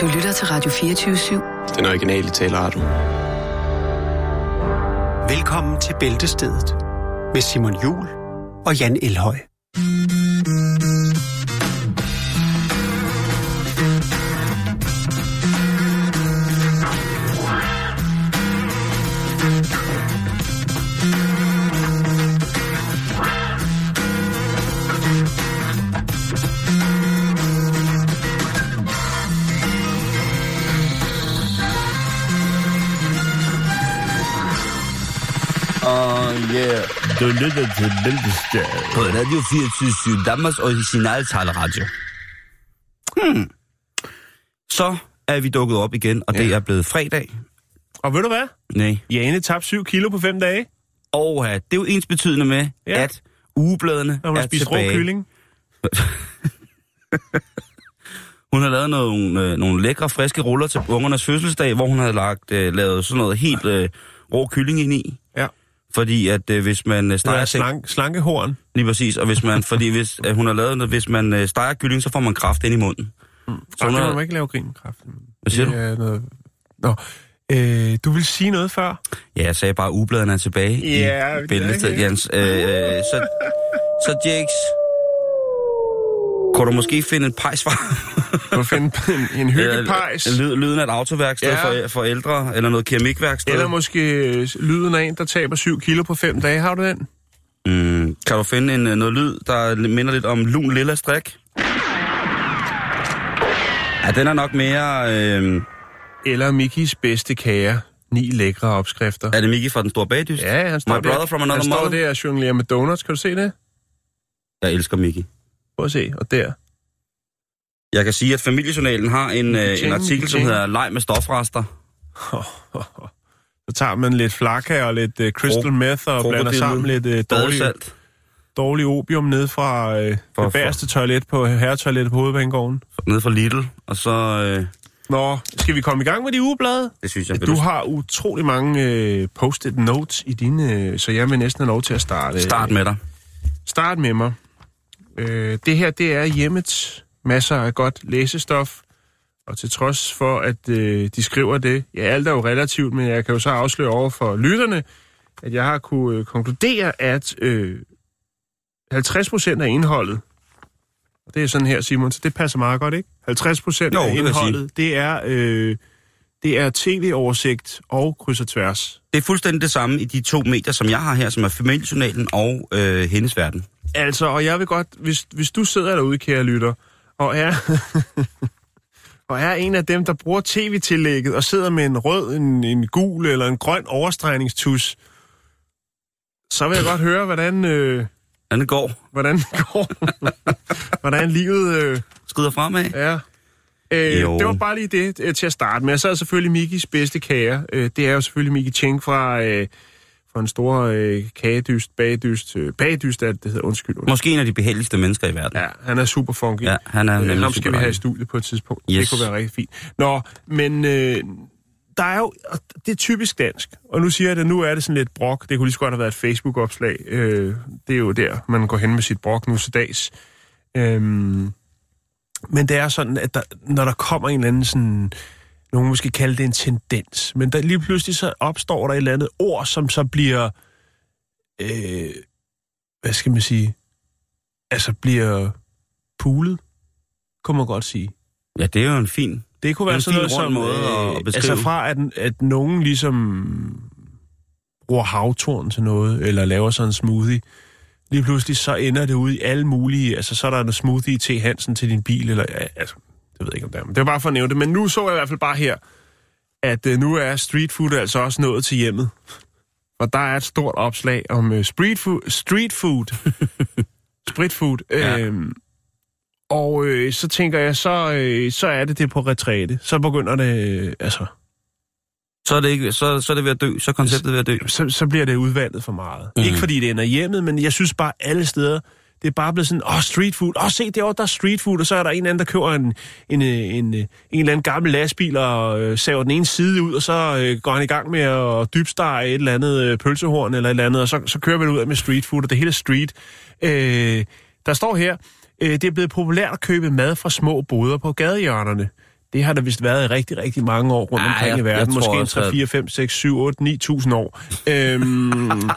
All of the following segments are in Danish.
Du lytter til Radio 24-7. Den originale taleradio. Velkommen til Bæltestedet med Simon Jul og Jan Elhøj. Lytter til Bæltestedet. På Radio 24 Danmarks originale taleradio. Hmm. Så er vi dukket op igen, og ja. det er blevet fredag. Og ved du hvad? Nej. Jane tabte 7 kilo på 5 dage, Og det er jo ens betydende med, Ja. at ugebladene når hun er spist rå tilbage. kylling. Hun har lavet nogle, øh, nogle lækre, friske ruller til ungernes fødselsdag, hvor hun havde lagt, øh, lavet sådan noget helt øh, rå kylling ind i. Ja. Fordi at øh, hvis man øh, steger er slank, slankehorn. lige præcis, og hvis man, fordi hvis øh, hun har lavet noget, hvis man øh, steger kylling, så får man kraft ind i munden. Så Så hun kan har, man ikke lave grin med kraften. hvad siger du? Det er noget... Nå, øh, du vil sige noget før? Ja, jeg sagde bare, at ugebladene er tilbage Ja, i det bæltestedet, Jens. Øh, øh, så, så Jakes, kunne du måske finde en pejs fra? Du finde en, en hyggepejs. Lyd, lyden af et autoværksted Ja. ja. for, for ældre, eller noget keramikværksted. Eller måske øh, lyden af en, der taber 7 kilo på 5 dage. Har du den? Mm, kan du finde en, øh, noget lyd, der minder lidt om lun lilla strik? Ja, den er nok mere... Øh, Eller Mikkis bedste kager. Ni lækre opskrifter. er det Miki fra Den Store Bagdyst? Ja, han står My brother der. from another han står mother? der og jonglerer med donuts. Kan du se det? Jeg elsker Miki. Prøv at se. Og der. Jeg kan sige, at Familiejournalen har en, øh, en artikel, som hedder Leg med stofrester. Så tager man lidt flakka og lidt uh, crystal meth og blander krokodille, sammen lidt uh, dårlig, Badesalt. dårlig opium ned fra uh, For- det bagerste toilet på herretoilettet på hovedbanegården. Nede fra Lidl. Og så... Øh, Nå, skal vi komme i gang med de ugeblade? det synes jeg, Du har utrolig mange øh, post-it notes i dine, øh, så jeg vil næsten have lov til at starte. start med dig. Start med mig. Øh, det her, det er hjemmets masser af godt læsestof, og til trods for, at øh, de skriver det, ja, alt er jo relativt, men jeg kan jo så afsløre over for lytterne, at jeg har kunne øh, konkludere, at øh, 50 procent af indholdet, og det er sådan her, Simon, så det passer meget godt, ikke? 50 procent Jo, af indholdet, det er, øh, det er tv-oversigt og kryds og tværs. Det er fuldstændig det samme i de to medier, som jeg har her, som er Familiejournalen og øh, Hendes Verden. Altså, og jeg vil godt, hvis, hvis du sidder derude, kære lytter, og er, og er en af dem, der bruger tv-tillægget, og sidder med en rød, en, en gul eller en grøn overstregningstus, så vil jeg godt høre, hvordan, øh, Hvordan det går? hvordan det går. hvordan livet øh, Skrider fremad? er. Øh, Jo. det var bare lige det øh, til at starte med. Så er selvfølgelig Mikis bedste kager. Øh, det er jo selvfølgelig Miki Cheng fra, øh, fra en stor øh, kagedyst, bagdyst. Øh, bagdyst er det, hedder. Undskyld. undskyld. Måske en af de behageligste mennesker i verden. Ja, han er super funky. Ja, han er Øh, nemlig ham skal vi have i studiet på et tidspunkt. Yes. Det kunne være rigtig fint. Nå, men øh, der er jo, og det er typisk dansk. Og nu siger jeg det, nu er det sådan lidt brok. Det kunne lige så godt have været et Facebook-opslag. Øh, det er jo der, man går hen med sit brok nu til dags. Øhm, men det er sådan, at der, når der kommer en eller anden sådan, nogen måske kalde det en tendens, men der lige pludselig så opstår der et eller andet ord, som så bliver, øh, hvad skal man sige, altså bliver pulet, kunne man godt sige. Ja, det er jo en fin... Det kunne være en sådan noget som, måde at- øh, at beskrive. altså fra at, at nogen ligesom bruger havtorn til noget, eller laver sådan en smoothie, lige pludselig så ender det ud i alle mulige, altså så er der en smoothie til Hansen til din bil, eller altså, det ved jeg ikke om det er, men det var bare for at nævne det. Men nu så jeg i hvert fald bare her, at øh, nu er street food altså også nået til hjemmet. Og der er et stort opslag om øh, street food, street food, street food, Ja. øhm, og øh, så tænker jeg, så, øh, så er det det på retræte. Så begynder det, øh, altså, Så er, det ikke, så, så er det ved at dø. Så er konceptet ved at dø. så, så bliver det udvandet for meget. Mm. Ikke fordi det ender hjemmet, men jeg synes bare alle steder, det er bare blevet sådan, åh, oh, street food, åh, oh, se derovre, der er street food, og så er der en anden, der køber en, en, en, en, en eller anden gammel lastbil og øh, saver den ene side ud, og så øh, går han i gang med at dybstege et eller andet øh, pølsehorn eller et eller andet, og så, så kører vi ud af med street food, og det hele er street. Øh, der står her, øh, det er blevet populært at købe mad fra små boder på gadehjørnerne. Det har der vist været i rigtig, rigtig mange år rundt Ej, omkring jeg- i verden. jeg Måske en også, 3, at- 4, 5, 6, 7, 8, 9.000 år. Øhm,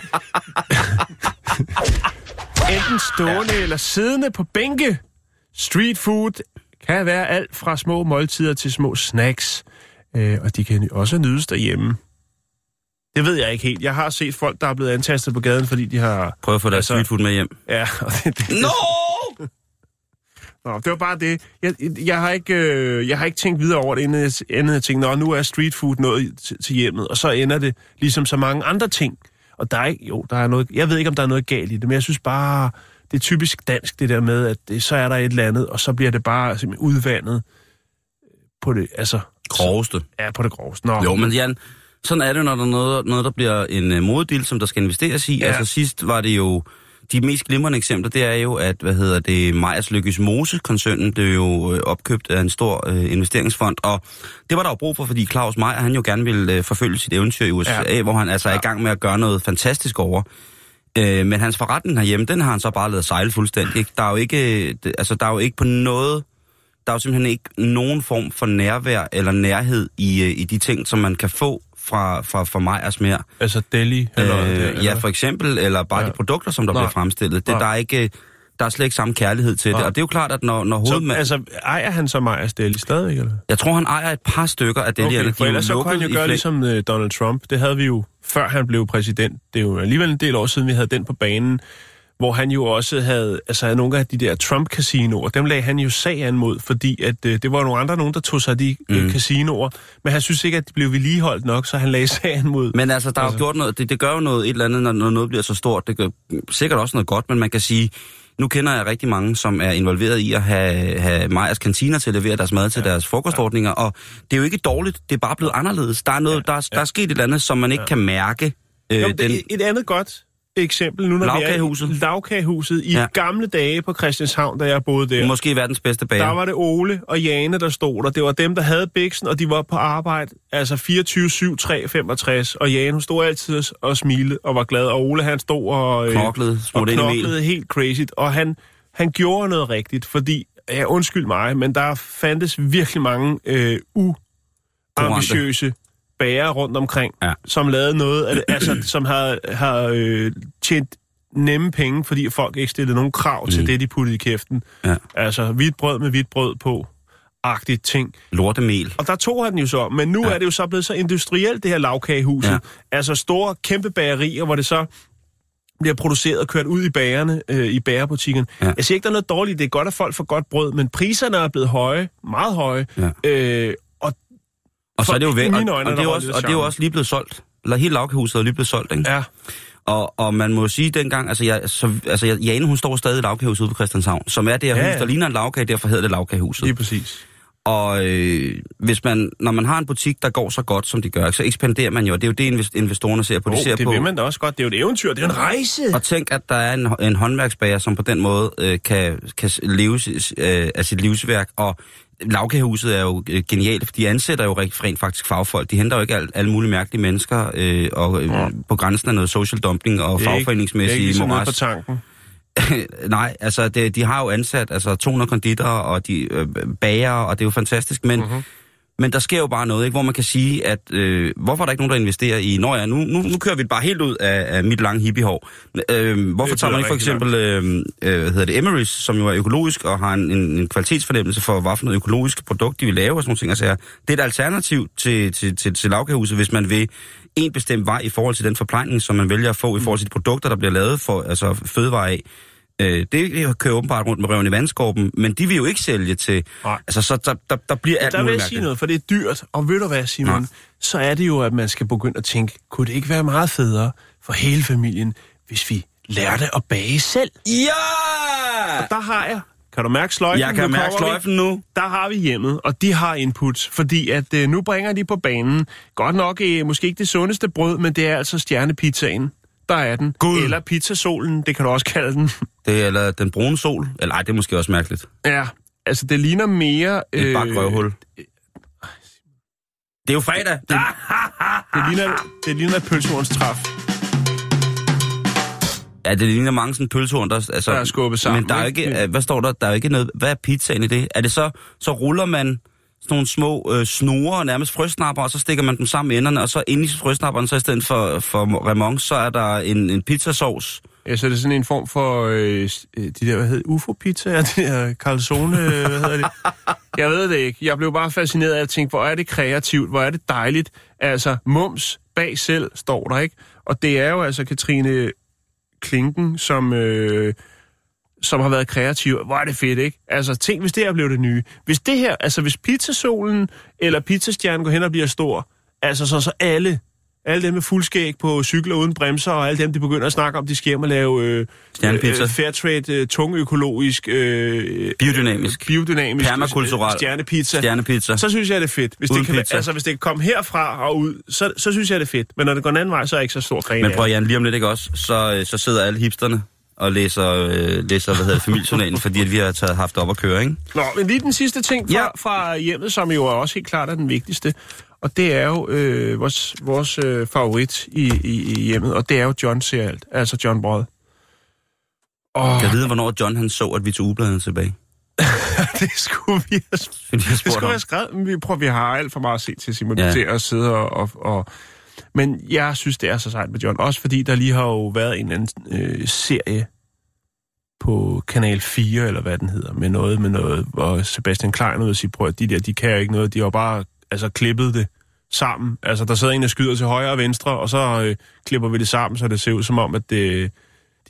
enten stående eller siddende på bænke. Street food kan være alt fra små måltider til små snacks. Øh, og de kan også nydes derhjemme. Det ved jeg ikke helt. Jeg har set folk, der er blevet antastet på gaden, fordi de har... Prøv at få deres Altså- street food med hjem. Ja, og det, det, No! Nå, det var bare det. Jeg, jeg, har ikke, øh, jeg har ikke tænkt videre over det, inden jeg, inden jeg tænkte, Nå, nu er street food noget til, til hjemmet, og så ender det ligesom så mange andre ting. Og der er ikke, jo, der er noget, jeg ved ikke, om der er noget galt i det, men jeg synes bare, det er typisk dansk, det der med, at det, så er der et eller andet, og så bliver det bare simpelthen udvandet på det, altså... Groveste. Ja, på det groveste. Nå, Jo, men Jan, sådan er det når der er noget, noget der bliver en uh, modedil, som der skal investeres i. Ja. Altså sidst var det jo... De mest glimrende eksempler, det er jo, at, hvad hedder det, Majers Lykkes Mose-koncernen blev jo øh, opkøbt af en stor øh, investeringsfond, og det var der jo brug for, fordi Claus Meyer, han jo gerne ville øh, forfølge sit eventyr i USA, Ja. ja. hvor han altså er i gang med at gøre noget fantastisk over. Øh, men hans forretning herhjemme, den har han så bare lavet sejle fuldstændig. Ikke? Der er jo ikke, øh, altså der er jo ikke på noget, der er jo simpelthen ikke nogen form for nærvær eller nærhed i, øh, i de ting, som man kan få fra, fra, fra Meyers mere. Altså Delhi, eller, Øh, eller, ja, for eksempel, eller bare Ja. de produkter, som der Nej. bliver fremstillet. Det, Nej. der, er ikke, der er slet ikke samme kærlighed til Nej. det. Og det er jo klart, at når, når så, hovedmand... altså, ejer han så Majers Delhi stadigvæk, eller? Jeg tror, han ejer et par stykker af det. Okay, for ellers så kunne han jo gøre ligesom uh, Donald Trump. Det havde vi jo, før han blev præsident. Det er jo alligevel en del år siden, vi havde den på banen, hvor han jo også havde, altså havde nogle af de der Trump-casinoer, dem lagde han jo sag an mod, fordi at, uh, det var nogle andre nogen, der tog sig af de mm. Mm. casinoer, men han synes ikke, at de blev vedligeholdt nok, så han lagde sag an mod. Men altså, der er Altså- jo gjort noget, det, det gør jo noget et eller andet, når, når noget bliver så stort. Det gør sikkert også noget godt, men man kan sige, nu kender jeg rigtig mange, som er involveret i at have, have Majers kantiner til at levere deres mad til ja. deres frokostordninger, og det er jo ikke dårligt, det er bare blevet anderledes. Der er, noget, ja. der, er, der er sket et eller andet, som man ikke ja. kan mærke. Øh, Jo, det, et andet godt eksempel, nu når Lagkagehuset. vi er i Lavkagehuset i ja. Gamle dage på Christianshavn, da jeg boede der. Måske verdens bedste bager. Der var det Ole og Jane, der stod der. Det var dem, der havde biksen, og de var på arbejde. Altså 24, 7, 3, 65. Og Jane, hun stod altid og smilede og var glad. Og Ole, han stod og, øh, Knoklede, og knoklede helt crazy. Og han, han gjorde noget rigtigt, fordi, ja, undskyld mig, men der fandtes virkelig mange øh, uambitiøse bager rundt omkring, Ja. som lavede noget, af det, altså, som har, har øh, tjent nemme penge, fordi folk ikke stillede nogen krav mm. til det, de puttede i kæften. Ja. Altså hvidt brød med hvidt brød på, agtigt ting. Lortemel. Og der tog han den jo så, men nu ja. Er det jo så blevet så industrielt, det her lavkagehuset. Ja. Altså store, kæmpe bagerier, hvor det så bliver produceret og kørt ud i bagerne, øh, i bagerbutikken. Ja. Jeg siger ikke, der er noget dårligt, det er godt, at folk får godt brød, men priserne er blevet høje, meget høje, Ja. øh, og Og så er det jo væk, og, og, er det er også, og det er jo også lige blevet solgt. Eller hele lavkagehuset er lige blevet solgt, ikke? ja, Og, og man må jo sige dengang, altså, jeg, så, altså jeg, Jane, hun står stadig i lavkagehuset ude på Christianshavn, som er det her Ja, hus, der ligner en lavkage, derfor hedder det lavkagehuset. lige præcis. Og øh, hvis man, når man har en butik, der går så godt, som de gør, så ekspanderer man jo, og det er jo det, invest- investorerne ser på. De Oh, ser det på vil man da også godt. Det er jo et eventyr, det er en rejse. og tænk, at der er en, en håndværksbager, som på den måde øh, kan, kan leve øh, af sit livsværk, og lavkagehuset er jo øh, genialt, for de ansætter jo rent, faktisk fagfolk. De henter jo ikke al, alle mulige mærkelige mennesker øh, og, øh, Ja. på grænsen af noget social dumping og det er ikke, det er ikke ligesom moras. på tanken. Nej, altså det, de har jo ansat altså 200 konditorer og de øh, bager, og det er jo fantastisk, men, Mhm. mm-hmm. Men der sker jo bare noget, ikke, hvor man kan sige, at øh, hvorfor er der ikke nogen, der investerer i, når ja, nu, nu, nu kører vi det bare helt ud af, af mit lange hippiehår. Øh, hvorfor tager man ikke for eksempel, øh, øh, hedder det, Emery's, som jo er økologisk og har en, en, en kvalitetsfornemmelse for, hvad for noget økologisk produkt, de vil lave og sådan nogle ting. Altså, det er et alternativ til, til, til, til lavkagehuset, hvis man vil en bestemt vej i forhold til den forplejning, som man vælger at få i forhold til de produkter, der bliver lavet for altså fødevare af. Øh, det kører åbenbart rundt med røven i vandskorben, men de vil jo ikke sælge til... Nej. Altså, så der, der, der bliver alt Der vil jeg sige noget, for det er dyrt. Og ved du hvad, Simon? Nej. Så er det jo, at man skal begynde at tænke, kunne det ikke være meget federe for hele familien, hvis vi lærte at bage selv? Ja! Der har jeg. Kan du mærke sløjfen? Jeg kan Nu mærke sløjfen nu. Der har vi hjemmet, og de har input, fordi at øh, nu bringer de på banen. Godt nok øh, måske ikke det sundeste brød, men det er altså stjernepizzaen. Der er den. Gud. Eller pizzasolen, det kan du også kalde den. Det er eller den brune sol. Eller ej, det er måske også mærkeligt. ja, altså det ligner mere... Et øh... bagt røvhul. Det er jo fredag. Det, Det ligner, det ligner et pølsehorns træf. ja, det ligner mange sådan pølsehorn, der, altså, Der er skubbet sammen, Men der er ikke? øh, hvad står der? Der er ikke noget, hvad er pizzaen i det? Er det så, så ruller man, sådan nogle små øh, snore, nærmest frøsnapper, og så stikker man dem sammen med enderne, og så inde i frøsnapperen, så i stedet for, for remon, så er der en, en pizzasauce. Ja, så er det sådan en form for øh, de der, hvad hedder UFO-pizza, de der calzone, øh, hvad hedder det? Jeg ved det ikke. Jeg blev bare fascineret af at tænke, hvor er det kreativt, hvor er det dejligt. Altså, mums bag selv står der, ikke? Og det er jo altså Katrine Klinken, som, øh, som har været kreativ. Hvor er det fedt, ikke? Altså, tænk, hvis det her blev det nye. Hvis det her, altså hvis pizzasolen eller pizzastjernen går hen og bliver stor, altså så, så alle, alle dem med fuldskæg på cykler uden bremser, og alle dem, de begynder at snakke om, de skal hjem og lave øh, Stjernepizza. øh, fairtrade, øh, tung økologisk, øh, Biodynamisk. biodynamisk Permakulturel. øh, stjernepizza. Stjernepizza. Så synes jeg, det er fedt. Hvis Uden det kan, pizza. altså, hvis det kan komme herfra og ud, så, så synes jeg, det er fedt. Men når det går en anden vej, så er jeg ikke så stor fan Men prøv. Jan, lige om lidt ikke også, så, øh, så sidder alle hipsterne og læser, øh, læser hvad hedder familiejournalen, fordi at vi har taget haft op at køre, ikke? Nå, men lige den sidste ting fra, Ja. fra hjemmet, som jo er også helt klart er den vigtigste, og det er jo øh, vores, vores øh, favorit i, i, i hjemmet, og det er jo John ser alt, altså John Brød. Åh, Jeg ved, hvornår John han så, at vi tog ugebladene tilbage. det skulle vi have, det skulle ham. have skrevet, men vi, prøver, vi har alt for meget at se til Simon, Ja. ja. til at sidde og, og, og... Men jeg synes, det er så sejt med John, også fordi der lige har jo været en eller anden øh, serie på Kanal 4, eller hvad den hedder, med noget, med noget, hvor Sebastian Klein ud og siger, prøv at de der, de kan jo ikke noget, de har bare altså, klippet det sammen. Altså, der sidder en, der skyder til højre og venstre, og så øh, klipper vi det sammen, så det ser ud som om, at det,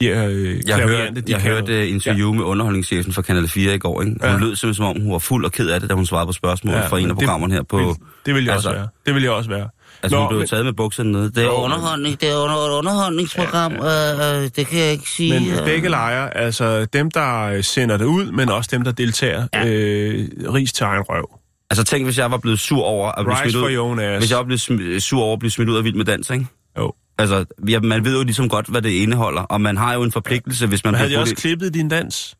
de her øh, Jeg hørte, klaviante, jeg kan hørte et interview ja. med underholdningschefen fra Kanal 4 i går. Ikke? Hun Ja. lød simpelthen, som om hun var fuld og ked af det, da hun svarede på spørgsmål ja, fra en af programmerne her på... Vil, det vil jeg altså, også være. Det vil jeg også være. Altså, hun blev men- taget med bukserne nede. Det er Jo, underholdning, det er under, et underholdningsprogram. Ja, øh, øh, det kan jeg ikke sige. Men øh. begge lejre, altså dem, der sender det ud, men også dem, der deltager, ja. øh, ris til egen røv. Altså, tænk, hvis jeg var blevet sur over at blive Rise smidt ud. Hvis jeg var blevet sm- sur over at blive smidt ud af Vild med Dans, ikke? Jo. Altså, ja, man ved jo ligesom godt, hvad det indeholder, og man har jo en forpligtelse, hvis man Men havde de også klippet din dans?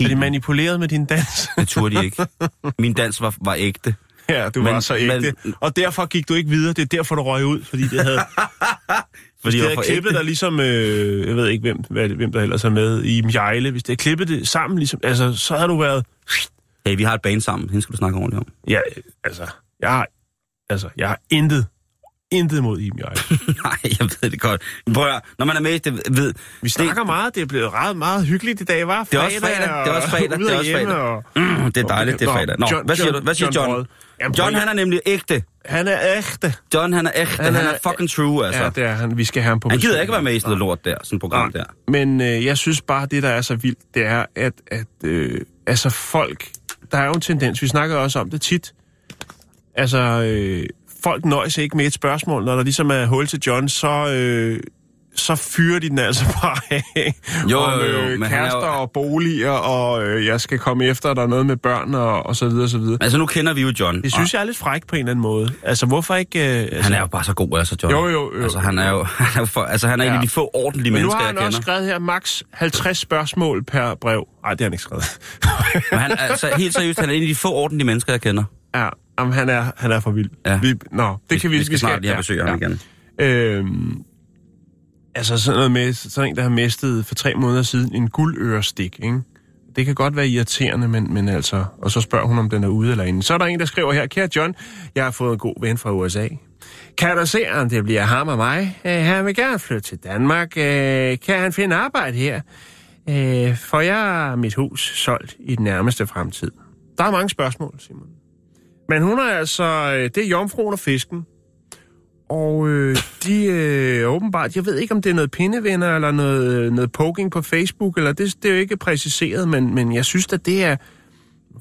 Er i- de manipuleret med din dans? Det turde de ikke. Min dans var, var ægte. Ja, du Men- var så ægte. men- Og derfor gik du ikke videre. Det er derfor, du røg ud, fordi det havde... Fordi det havde klippet dig ligesom, øh, jeg ved ikke, hvem, hvad, hvem der ellers er med, i Mjejle, hvis det havde klippet det sammen, ligesom, altså, så havde du været, Hey, vi har et band sammen. Hende skal du snakke ordentligt om. ja, altså, jeg har, altså, jeg har intet, intet mod i Mjejle. Nej, jeg ved det godt. Prøv at, når man er med, det ved... Vi snakker meget, det er blevet ret meget hyggeligt i dag, var Det er også fredag, det er også fredag, det er også fredag. Og... Mm, det er dejligt, det er fredag. Nå, John- hvad siger John- du? Hvad siger John John? Jamen, John, han er nemlig ægte. Han er ægte. John, han er ægte. Han Han er, er- fucking true, altså. Ja, det er han. Vi skal have ham på han gider ikke være med i sådan noget lort der, sådan et program der. Men øh, jeg synes bare, det der er så vildt, det er, at, at øh, altså folk, der er jo en tendens, vi snakker også om det tit, altså øh, folk nøjes ikke med et spørgsmål, når der ligesom er hul til John, så, øh, så fyrer de den altså bare af. Jo, om jo, jo, øh, han er jo- kærester og boliger, og øh, jeg skal komme efter, der er noget med børn, og, og så videre, og så videre. Altså, nu kender vi jo John. Det synes jeg er lidt fræk på en eller anden måde. Altså, hvorfor ikke... Øh, altså, Han er jo bare så god, altså, John. Jo, jo, jo. Altså, han er jo, han er jo for, altså, han er ja. en af Ja. de få ordentlige Men nu mennesker, har jeg han kender. også skrevet her max 50 spørgsmål per brev. Nej, det har han ikke skrevet. Men han, altså, helt seriøst, han er en af de få ordentlige mennesker, jeg kender. Ja, jamen, han, er, han er for vild. Ja. Vi, nå, det kan vi, vi skal snart lige have besøg af ham igen. Øhm, altså sådan noget med, sådan en, der har mistet for tre måneder siden en guldørestik, ikke? Det kan godt være irriterende, men, men altså... Og så spørger hun, om den er ude eller inde. Så er der en, der skriver her, kære John, jeg har fået en god ven fra USA. Kan du se, om det bliver ham og mig? Øh, han vil gerne flytte til Danmark. Øh, kan han finde arbejde her? Øh, får jeg mit hus solgt i den nærmeste fremtid? Der er mange spørgsmål, Simon. Men hun er altså... Øh, det er jomfruen og fisken. Og øh, de øh, åbenbart, jeg ved ikke, om det er noget pindevenner, eller noget, øh, noget poking på Facebook, eller det, det er jo ikke præciseret, men, men jeg synes, at det er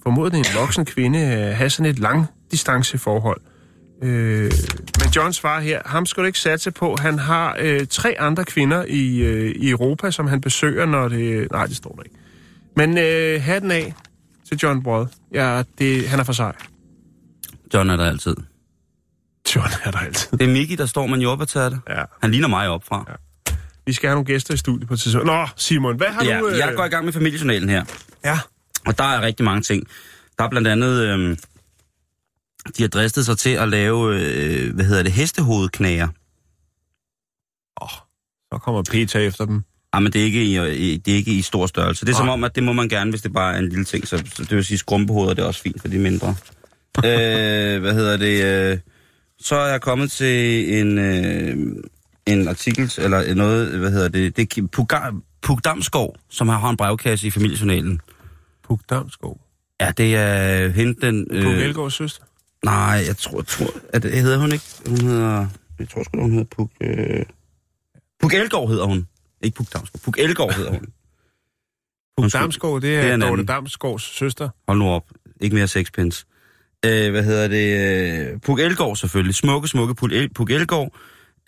formodet en voksen kvinde at have sådan et langdistanceforhold. Øh, men John svarer her, ham skal du ikke satse på. Han har øh, tre andre kvinder i, øh, i Europa, som han besøger, når det... Nej, det står der ikke. Men øh, hatten af til John Brød. Ja, det, han er for sej. John er der altid. John er der altid. Det er Miki, der står med en jordbærtærte. Ja. Han ligner mig opfra. Ja. Vi skal have nogle gæster i studiet på et tidspunkt. Nå, Simon, hvad har Ja, du... øh, jeg går i gang med familiejournalen her. Ja. Og der er rigtig mange ting. Der er blandt andet, øh, de har dristet sig til at lave, øh, hvad hedder det, hestehovedknager. Så kommer Peter efter dem. Ah, men det er, ikke i, det er ikke i stor størrelse. Det er som Nej. om, at det må man gerne, hvis det bare er en lille ting. Så, så det vil sige, skrumpehoveder det er også fint for de mindre. øh, hvad hedder det? Øh, så er jeg kommet til en, øh, en artikel, eller noget, hvad hedder det? Det er Puk, Puk Damsgaard, som har, en brevkasse i familiejournalen. Puk Damsgaard. Ja, det er hende den... Puk Øh, Elgårds søster. nej, jeg tror, tror at det hedder hun ikke. Hun hedder... Jeg tror sgu, hun hedder Puk... Øh, Puk Elgård hedder hun. Ikke Puk Damsgaard. Puk Elgård hedder hun. Puk Undskyld. Damsgaard, det Det er er en Dorte. Damsgaards søster. Hold nu op. Ikke mere sexpence. Øh, hvad hedder det? Øh, Puk Elgård selvfølgelig. Smukke, smukke Puk, El, Puk Elgård,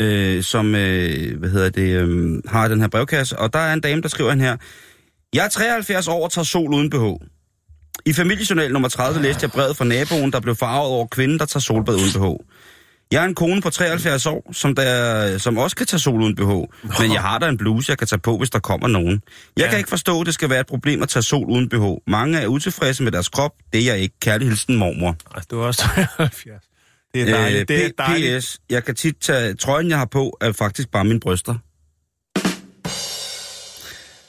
øh, som, øh, hvad hedder det, øh, har den her brevkasse. Og der er en dame, der skriver her. Jeg er 73 år og tager sol uden BH. I familiejournal nummer 30 læste jeg brevet fra naboen, der blev farvet over kvinden, der tager solbad uden BH. Jeg er en kone på 73 år, som, der, som også kan tage sol uden BH. Men jeg har da en bluse, jeg kan tage på, hvis der kommer nogen. Jeg Ja. kan ikke forstå, at det skal være et problem at tage sol uden BH. Mange er utilfredse med deres krop. Det er jeg ikke. Kærlig hilsen, mormor. Altså, du er også 73. Det er dejligt. det er Øh, dejligt. PS. Jeg kan tit tage... Trøjen, jeg har på, er faktisk bare mine bryster.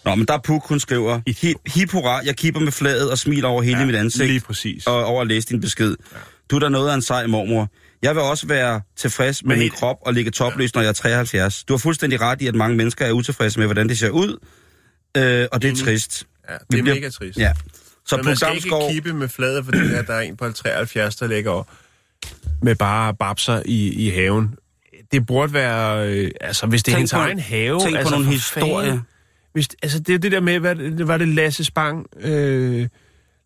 Nå, men der er Puk, hun skriver, hip, hip hurra, jeg kipper med fladet og smiler over hele ja, mit ansigt. Lige præcis. og over at læse din besked. Ja. Du er da noget af en sej mormor. Jeg vil også være tilfreds med Men min krop og ligge topløs, når jeg er 73. Du har fuldstændig ret i, at mange mennesker er utilfredse med, hvordan det ser ud. Øh, og det er Enig. trist. Ja, det er bliver- mega trist. Ja. Så Men man skal ikke kippe med fladet, fordi der, der er en på 73, der ligger over med bare babser i, i haven. Det burde være... Øh, altså, hvis det er Tænk hendes på- egen have... Tænk altså, på nogle historier. Hvis, altså, det er det der med, hvad var det Lasse Spang... Øh,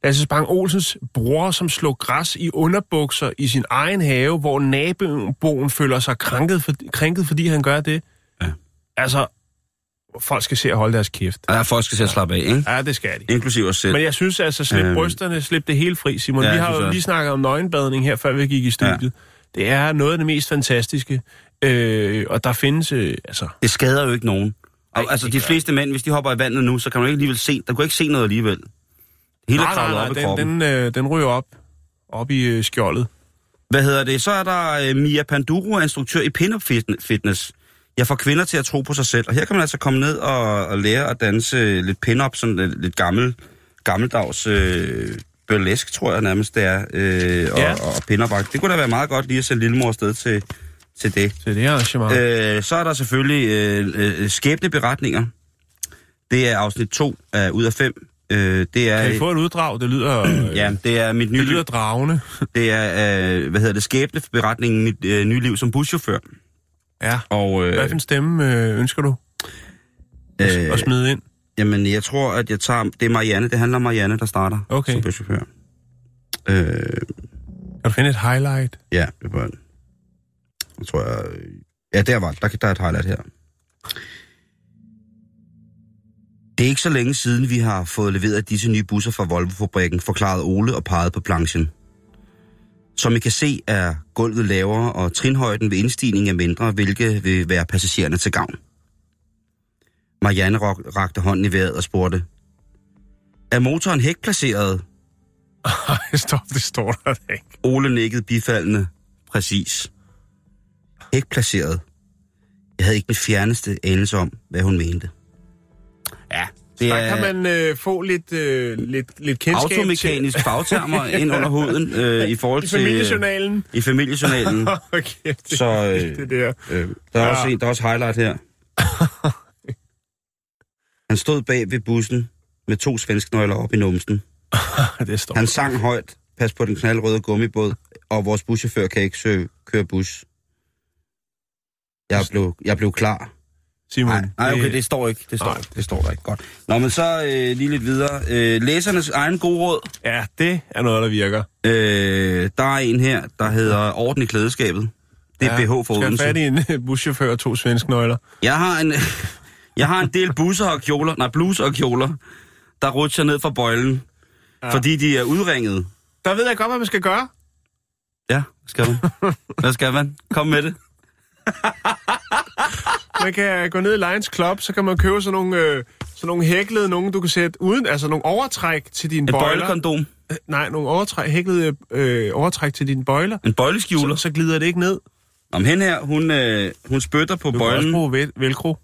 Lasse Spang Olsens bror, som slog græs i underbukser i sin egen have, hvor naboen føler sig krænket, for, krænket, fordi han gør det. Ja. Altså, folk skal se at holde deres kæft. Ja, folk skal se at slappe af, ikke? Ja, det skal de. Inklusiv os selv. Men jeg synes altså, slip Øhm. brysterne, slip det helt fri, Simon. Ja, vi har jo lige snakket om nøgenbadning her, før vi gik i studiet. Ja. Det er noget af det mest fantastiske. Øh, og der findes, øh, altså... Det skader jo ikke nogen. Og, Nej, altså, de fleste mænd, hvis de hopper i vandet nu, så kan man ikke alligevel se... Der kunne ikke se noget alligevel. Hele nej, nej, op i nej, kroppen. den, den, øh, den ryger op, op i øh, skjoldet. Hvad hedder det? Så er der øh, Mia Panduro, instruktør i Fit- Fitness. Jeg får kvinder til at tro på sig selv. Og her kan man altså komme ned og, og lære at danse lidt pinup, sådan lidt, lidt gammel, gammeldags øh, burlesk, tror jeg nærmest det er. Øh, og, Ja. og, og pinup Det kunne da være meget godt lige at sende lillemor afsted til, til det. Til det arrangement. Øh, Øh, så er der selvfølgelig øh, øh, skæbneberetninger. Det er afsnit 2 af, ud af 5. Øh, det er, kan vi få et uddrag? Det lyder, øh, ja, det er mit nye det lyder dragende. det er, øh, hvad hedder det, skæbneberetningen, mit øh, nye liv som buschauffør. Ja. Og øh, Hvad for en stemme øh, ønsker du at, øh, at smide ind? jamen, jeg tror, at jeg tager, det er Marianne, det handler om Marianne, der starter Okay. som buschauffør. Øh, Kan du finde et highlight? ja, det var jeg tror jeg, ja, der var, der, der er et highlight her. Det er ikke så længe siden, vi har fået leveret disse nye busser fra Volvo-fabrikken, forklarede Ole og pegede på planchen. Som I kan se, er gulvet lavere, og trinhøjden ved indstigning er mindre, hvilket vil være passagererne til gavn. Marianne rak- rakte hånden i vejret og spurgte, Er motoren hækplaceret? Ej, stop, det står der ikke. Ole nikkede bifaldende. Præcis. Hækplaceret. Jeg havde ikke den fjerneste anelse om, hvad hun mente. Ja, det Der er kan man øh, få lidt, øh, lidt, lidt kendskab automekanisk fagtermer ind under huden øh, i forhold til... til... I familiejournalen. I familiejournalen. okay, det, Så, øh, det der. Øh, der, er Ja. også en, der er også highlight her. Han stod bag ved bussen med to svensknøgler op i numsen. det står Han sang højt, pas på den knaldrøde gummibåd, og vores buschauffør kan ikke søge, køre bus. Jeg blev, jeg blev klar. Simon. Nej, nej, okay, det står ikke. Det står, Nej. det står der ikke. Godt. Nå, men så øh, lige lidt videre. Øh, læsernes egen gode råd. Ja, det er noget, der virker. Øh, der er en her, der hedder Orden i klædeskabet. Det er ja, BH for Skal Odense. have fat i en øh, buschauffør og to svenske nøgler. Jeg har en, jeg har en del busser og kjoler, nej, bluser og kjoler, der rutscher ned fra bøjlen, ja. fordi de er udringet. Der ved jeg godt, hvad man skal gøre. Ja, skal man. Hvad skal man? Kom med det. Man kan gå ned i Lions Club, så kan man købe sådan nogle, øh, sådan nogle hæklede, nogle du kan sætte uden, altså nogle overtræk til dine Et bøjler. bøjlekondom. Øh, Nej, nogle overtræk, hæklede øh, overtræk til dine bøjler. En bøjleskjuler. Så, så glider det ikke ned. Om hen her, hun, øh, hun spytter på Du kan også bøjlen. bruge vel- velcro.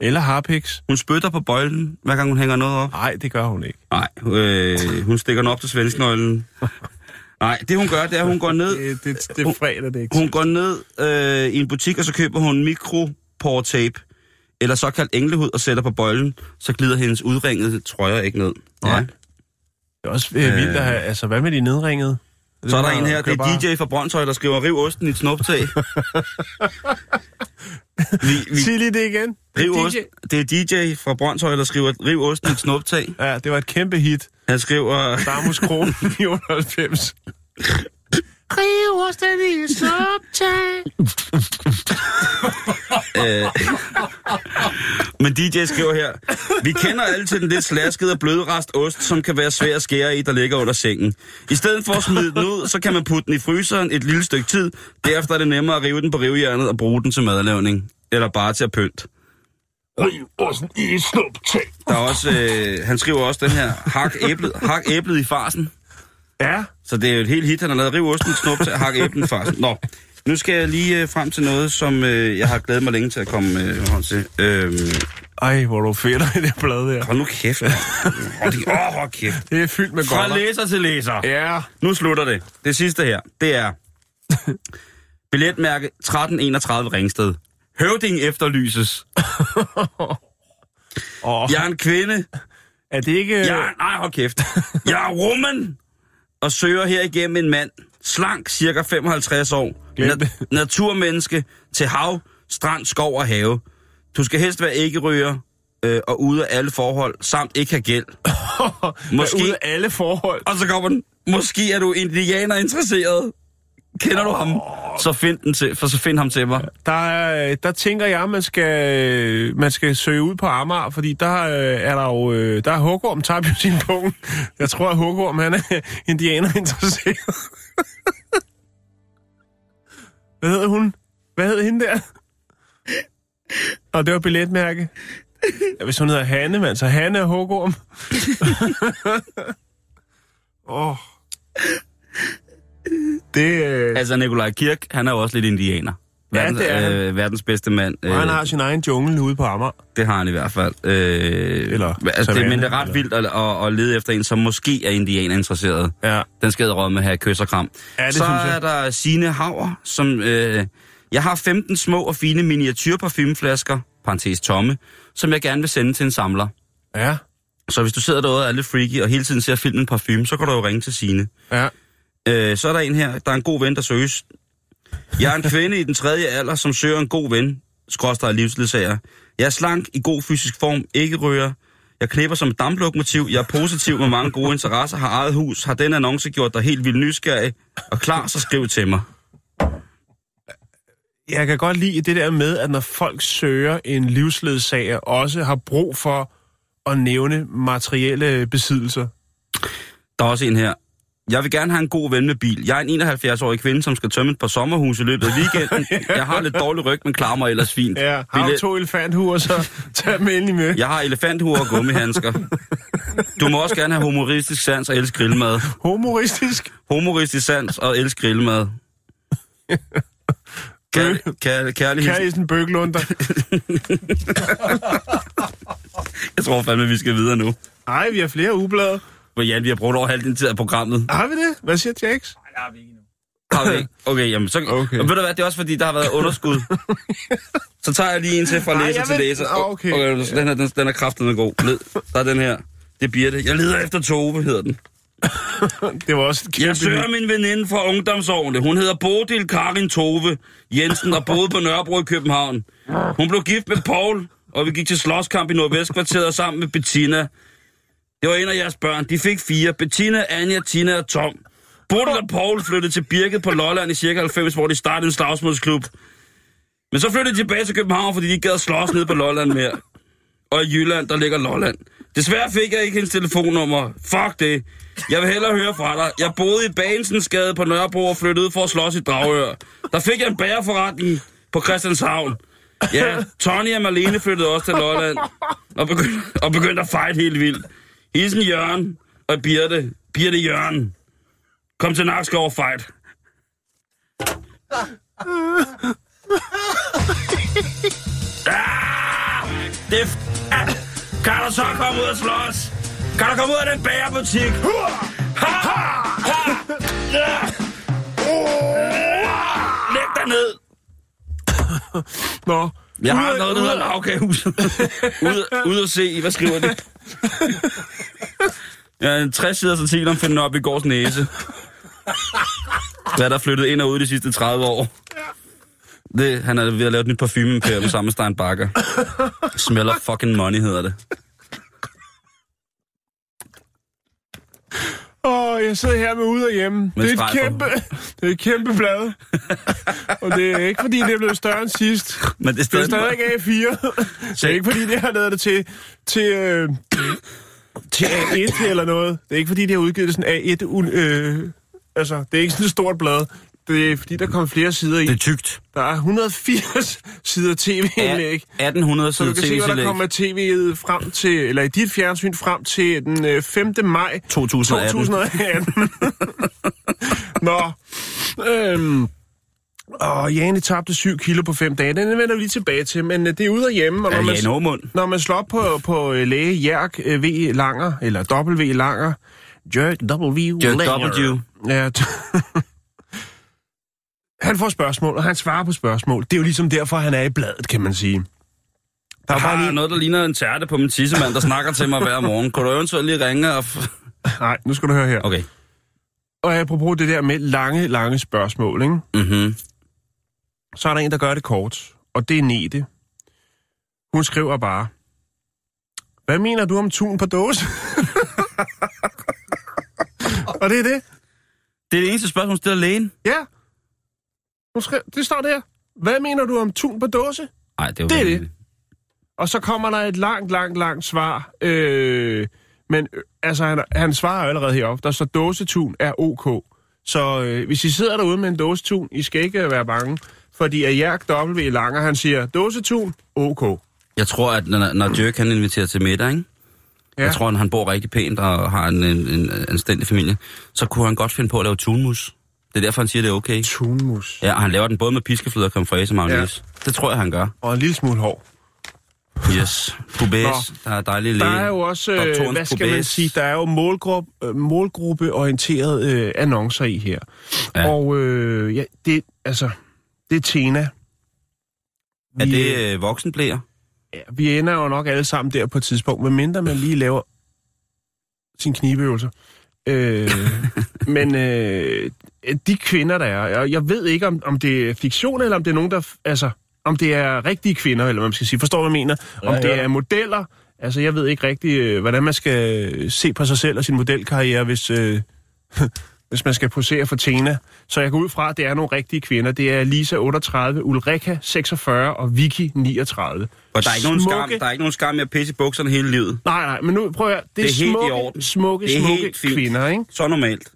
Eller harpiks. Hun spytter på bøjlen, hver gang hun hænger noget op. Nej, det gør hun ikke. Nej, øh, hun stikker den op til svensknøglen. Nej, det hun gør, det er, at hun går ned, Det, det, det er fredag, det er ikke hun går ned øh, i en butik, og så køber hun mikroportape, eller såkaldt englehud, og sætter på bøjlen, så glider hendes udringede trøjer ikke ned. Nej. Det er også øh, vildt at have... Altså, hvad med de nedringede? Så er der en her, det er bare- DJ fra Brøndshøj, der skriver, riv osten i et snuptag. vi, vi, Sig lige det igen. riv DJ. ost, det er DJ fra Brøndshøj, der skriver, riv osten i et snuptag. Ja, det var et kæmpe hit. Han skriver, Damus Kron i 98. Øh, men DJ skriver her, vi kender alle til den lidt slaskede og bløde rest ost, som kan være svær at skære i, der ligger under sengen. I stedet for at smide den ud, så kan man putte den i fryseren et lille stykke tid. Derefter er det nemmere at rive den på rivjernet og bruge den til madlavning. Eller bare til at pynt. Der er også, øh, han skriver også den her, hak æblet, hak æblet i farsen. Ja, Så det er jo et helt hit, han har lavet. Riv osten, snup til hak æblen fast. Nå, nu skal jeg lige øh, frem til noget, som øh, jeg har glædet mig længe til at komme øh, hånd til. Øhm, ej, hvor er du fedt i det blad der. hold nu kæft. mand. Hold, di- åh, hold kæft. Det er fyldt med Fra læser til læser. Ja. Nu slutter det. Det sidste her, det er billetmærke 1331 Ringsted. Høvding efterlyses. Oh, Jeg er en kvinde. er det ikke... Jeg er, nej, hold kæft. Jeg er rummen og søger her igennem en mand. Slank, cirka 55 år. Det. naturmenneske til hav, strand, skov og have. Du skal helst være ikke-ryger øh, og ude af alle forhold, samt ikke have gæld. Måske... Måske, Ud af alle forhold. og så kommer den, måske er du indianer interesseret. Kender du ham? Så find, den til, for så find ham til mig. Der, er- der tænker jeg, man skal, man skal søge ud på Amager, fordi der øh, er der jo... øh, Der er Hugorm tabt jo sin punkt. Jeg tror, at Hugorm, han er indianer interesseret. Hvad hedder hun? Hvad hed hende der? Og det var billetmærke. Ja, hvis hun hedder Hanne, mand, så Hanne er Hugorm. Åh. oh. Det, øh, Altså, Nikolaj Kirk, han er jo også lidt indianer. Ja, Verdens, det er han. øh, verdens bedste mand. og han Øh, har sin egen jungle ude på Amager. Det har han i hvert fald. Øh, Eller altså, det, men det er ret eller- vildt at, at, at lede efter en, som måske er indianer interesseret. Ja. Den skal med have kys og kram. Ja, det Så er der Sine Hauer, som... Øh, jeg har 15 små og fine miniatyrparfumeflasker, parentes tomme, som jeg gerne vil sende til en samler. Ja. Så hvis du sidder derude og er lidt freaky, og hele tiden ser filmen Parfume, så kan du jo ringe til Sine. Ja. Øh, så er der en her, der er en god ven, der søges. Jeg er en kvinde i den tredje alder, som søger en god ven, skråstrej livsledsager. Jeg er slank, i god fysisk form, ikke rører. Jeg knipper som et damplokomotiv, jeg er positiv med mange gode interesser, har eget hus, har den annonce gjort dig helt vildt nysgerrig, og klar, så skriv til mig. Jeg kan godt lide det der med, at når folk søger en livsledsager, også har brug for at nævne materielle besiddelser. Der er også en her. Jeg vil gerne have en god ven med bil. Jeg er en 71-årig kvinde, som skal tømme et par sommerhus i løbet af weekenden. Jeg har lidt dårlig ryg, men klarer mig ellers fint. Ja, har du to elefanthuer, så tag dem endelig med. Jeg har elefanthuer og gummihandsker. Du må også gerne have humoristisk sans og elske grillmad. Humoristisk. Humoristisk sans og elske grillmad. Kær, kær, kærlig. Kærligheden Bøglunder. Jeg tror fandme, vi skal videre nu. Ej, vi har flere ublade. For Jan, vi har brugt over halvdelen tid af programmet. Har vi det? Hvad siger Jax? Har vi ikke? Okay, jamen så... Okay. Ved du hvad, det er også fordi, der har været underskud. Så tager jeg lige en til fra Ej, læser jeg til vil- læser. Ah, okay. okay så den her, den, den er kraftedeme god. Led. Der er den her. Det er Birte. Jeg leder efter Tove, hedder den. Det var også et Jeg søger min veninde fra ungdomsårene. Hun hedder Bodil Karin Tove Jensen og boede på Nørrebro i København. Hun blev gift med Paul, og vi gik til slåskamp i Nordvestkvarteret sammen med Bettina. Det var en af jeres børn. De fik fire. Bettina, Anja, Tina og Tom. Bodil og Paul flyttede til Birket på Lolland i cirka 90, hvor de startede en slagsmålsklub. Men så flyttede de tilbage til København, fordi de ikke gad at slås ned på Lolland mere. Og i Jylland, der ligger Lolland. Desværre fik jeg ikke hendes telefonnummer. Fuck det. Jeg vil hellere høre fra dig. Jeg boede i Bansensgade på Nørrebro og flyttede ud for at slås i Dragør. Der fik jeg en bagerforretning på Christianshavn. Ja, Tony og Marlene flyttede også til Lolland og begyndte, og begyndte at fight helt vildt. Hilsen Jørgen og Birte. Birte Jørgen. Kom til Nakskov fight. Ah! Det er ah, Kan du så komme ud og slås? Kan du komme ud af den bagerbutik? Ha! Ha! Læg dig ned. Nå. Jeg har Ude- noget, der hedder ude- lavkagehuset. ud, ud og se, hvad skriver de? Ja, en 60 siders artikel om finder op i gårds næse. Hvad er der flyttet ind og ud de sidste 30 år? Det, han er ved at lave et nyt parfume med sammen med Stein Bakker. Smeller fucking money, hedder det. Åh, jeg sidder her med ude og hjemme. Med det, er et kæmpe, det er et kæmpe blad. og det er ikke, fordi det er blevet større end sidst. Men det er Det er stadig... stadig A4. det er ikke, fordi det har lavet det til, til, øh, til A1 eller noget. Det er ikke, fordi de har udgivet det sådan A1. un- Øh, altså, det er ikke sådan et stort blad. Det er, fordi der kommer flere sider i. Det er tykt. Der er 180 sider tv-indlæg. 1800 Så du sider kan se, hvad der kommer tv'et frem til, eller i dit fjernsyn frem til den øh, 5. maj 2018. 2018. Nå. Øhm. Og Jane tabte 7 kilo på 5 dage. Den vender vi lige tilbage til, men øh, det er ude af hjemme. Og Ja, når, man, Aumund. når man slår op på, på øh, læge Jærk øh, V. Langer, eller W. Langer, Jerk W. Jerk. W. Ja, han får spørgsmål, og han svarer på spørgsmål. Det er jo ligesom derfor, han er i bladet, kan man sige. Der er bare lige... noget, der ligner en tærte på min tissemand, der snakker til mig hver morgen. Kunne du eventuelt lige ringe og... Nej, nu skal du høre her. okay. Og apropos det der med lange, lange spørgsmål, ikke? Mhm. så er der en, der gør det kort, og det er Nete. Hun skriver bare, hvad mener du om tun på dåse? og det er det. Det er det eneste spørgsmål, hun stiller lægen. Ja. Hun skriver, det står der. Hvad mener du om tun på dåse? Nej, det er jo Det er det. Og så kommer der et langt, langt, langt svar. Øh, men øh, altså, han, han svarer allerede heroppe. Der står, dåsetun er ok. Så øh, hvis I sidder derude med en dåsetun, I skal ikke være bange. Fordi at Jærk W. Langer, han siger, dåsetun, ok. Jeg tror, at når, når Dirk han inviterer til middag, ikke? Ja. Jeg tror, at han bor rigtig pænt og har en, en, en anstændig familie. Så kunne han godt finde på at lave tunmus. Det er derfor, han siger, det er okay. Tunmus. Ja, og han laver den både med piskefløde og fraiche mayonnaise. Ja. Det tror jeg, han gør. Og en lille smule hår. Yes. Pubes, der er dejlige Der læge. er jo også, øh, hvad skal man pubes. sige, der er jo målgruppe, øh, målgruppeorienteret øh, annoncer i her. Ja. Og øh, ja, det, altså, det er Tena. Er Vi, det øh, voksenblæer? ja, vi ender jo nok alle sammen der på et tidspunkt, medmindre man lige laver sin knibeøvelser. Øh, men øh, de kvinder, der er, jeg, jeg ved ikke, om, om det er fiktion, eller om det er nogen, der... Altså, om det er rigtige kvinder, eller hvad man skal sige. Forstår du, hvad jeg mener? Om det er modeller. Altså, jeg ved ikke rigtig, øh, hvordan man skal se på sig selv og sin modelkarriere, hvis, øh, hvis man skal posere for Tena. Så jeg går ud fra, at det er nogle rigtige kvinder. Det er Lisa 38, Ulrika 46 og Vicky 39. Og der er, ikke nogen skam, Smukke- der er ikke nogen skam med at pisse i bukserne hele livet. Nej, nej, men nu prøv at høre. Det, Det er helt i smukke, orden. smukke, Det er smukke helt fint. kvinder, ikke? Så normalt.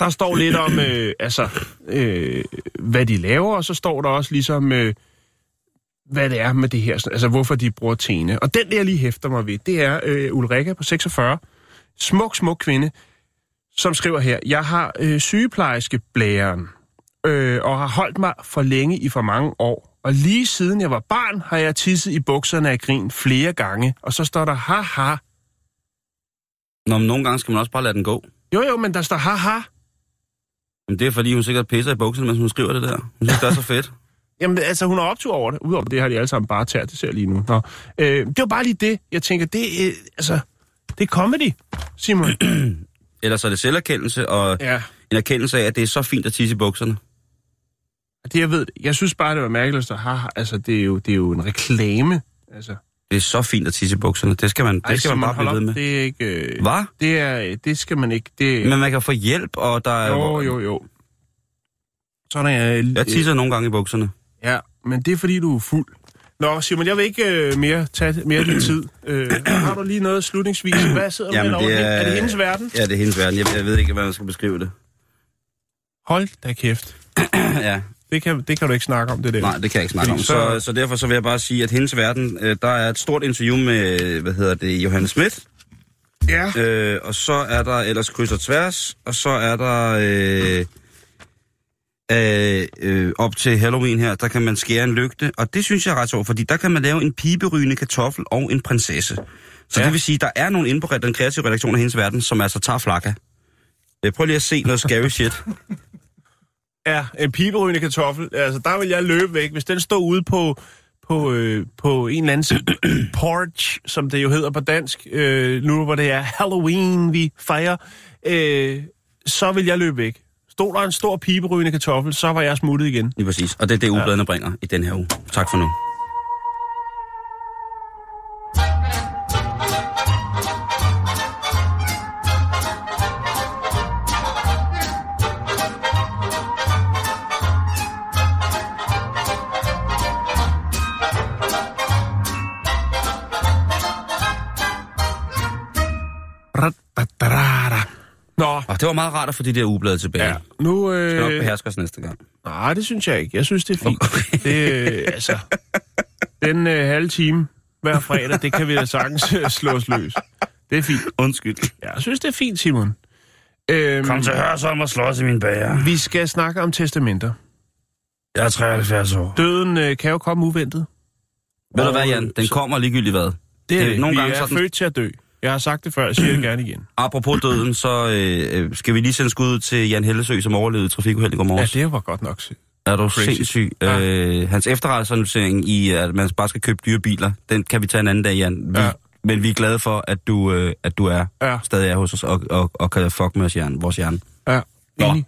Der står lidt om, øh, altså, øh, hvad de laver, og så står der også ligesom, øh, hvad det er med det her, altså hvorfor de bruger tene. Og den, der jeg lige hæfter mig ved, det er øh, Ulrika på 46, smuk, smuk kvinde, som skriver her, jeg har øh, sygeplejerske blæren, øh, og har holdt mig for længe i for mange år. Og lige siden jeg var barn, har jeg tisset i bukserne af grin flere gange. Og så står der, haha. Nå, men nogle gange skal man også bare lade den gå. Jo, jo, men der står, haha. Men det er fordi, hun sikkert pisser i bukserne, mens hun skriver det der. Hun synes, det er så fedt. Jamen, altså, hun har optur over det. Udover det har de alle sammen bare tært det ser lige nu. Nå. Øh, det var bare lige det, jeg tænker, det er, altså, det er comedy, Simon. Ellers er det selverkendelse, og ja. en erkendelse af, at det er så fint at tisse i bukserne. Det, jeg ved, jeg synes bare, det var mærkeligt, at har, altså, det er, jo, det er jo en reklame. Altså, Det er så fint at tisse i bukserne. Det skal man, det skal man bare hold blive ved med. Det er ikke... Øh, Hvad? det, er, det skal man ikke... Det, Men man kan få hjælp, og der er... jo, jo, jo. Sådan er jeg... Jeg tisser nogle gange i bukserne. Ja, men det er, fordi du er fuld. Nå, Simon, jeg vil ikke øh, mere tage mere din tid. Øh, har du lige noget slutningsvis? Hvad sidder du med Jamen, det er- er... det hendes verden? Ja, det er hendes verden. Jeg, jeg ved ikke, hvordan jeg skal beskrive det. Hold da kæft. ja, Det kan, det kan du ikke snakke om, det der. nej, det kan jeg ikke snakke om. Fordi Så, så- så derfor så vil jeg bare sige, at hendes verden, øh, der er et stort interview med, hvad hedder det, Johannes Schmidt. Ja. Øh, og så er der ellers kryds og tværs, og så er der øh, øh, øh, op til Halloween her, der kan man skære en lygte, og det synes jeg er ret sjovt, fordi der kan man lave en piberygende kartoffel og en prinsesse. Så ja. Det vil sige, der er nogen inde på den kreative redaktion af hendes verden, som altså tager flakka. Øh, prøv lige at se noget scary shit. Ja, en piberygende kartoffel. Altså, der vil jeg løbe væk. Hvis den står ude på, på, øh, på en eller anden porch, som det jo hedder på dansk, øh, nu hvor det er Halloween, vi fejrer, øh, så vil jeg løbe væk. Stod der en stor piberygende kartoffel, så var jeg smuttet igen. Lige præcis. Og det er det, ubladene bringer i den her uge. Tak for nu. Det var meget rart at få de der ublade tilbage. ja. Nu, Skal nok øh, beherske os næste gang. nej, det synes jeg ikke. Jeg synes, det er fint. Det, øh, altså, den øh, halve time hver fredag, det kan vi da sagtens øh, slå os løs. Det er fint. Undskyld. Ja, jeg synes, det er fint, Simon. Øhm, Hørsholm og slås i min bager. Vi skal snakke om testamenter. Jeg er 73 år. Døden øh, kan jo komme uventet. Ved du hvad, Jan? Den så- kommer ligegyldigt hvad. Det er Det er det. nogle vi gange er sådan- født til at dø. Jeg har sagt det før, jeg siger det gerne igen. Apropos døden, så øh, øh, skal vi lige sende skud til Jan Hellesø, som overlevede trafikuheld i går Ja, morges. det var godt nok. Er du Crazy. sindssyg? Ja. Øh, hans efterretningsannoncering i, at man bare skal købe dyre biler, den kan vi tage en anden dag, Jan. Vi, Ja. ja. Men vi er glade for, at du, øh, at du er Ja. stadig er hos os og, og, og kan fuck med os, Jan, vores hjerne. Ja, enig.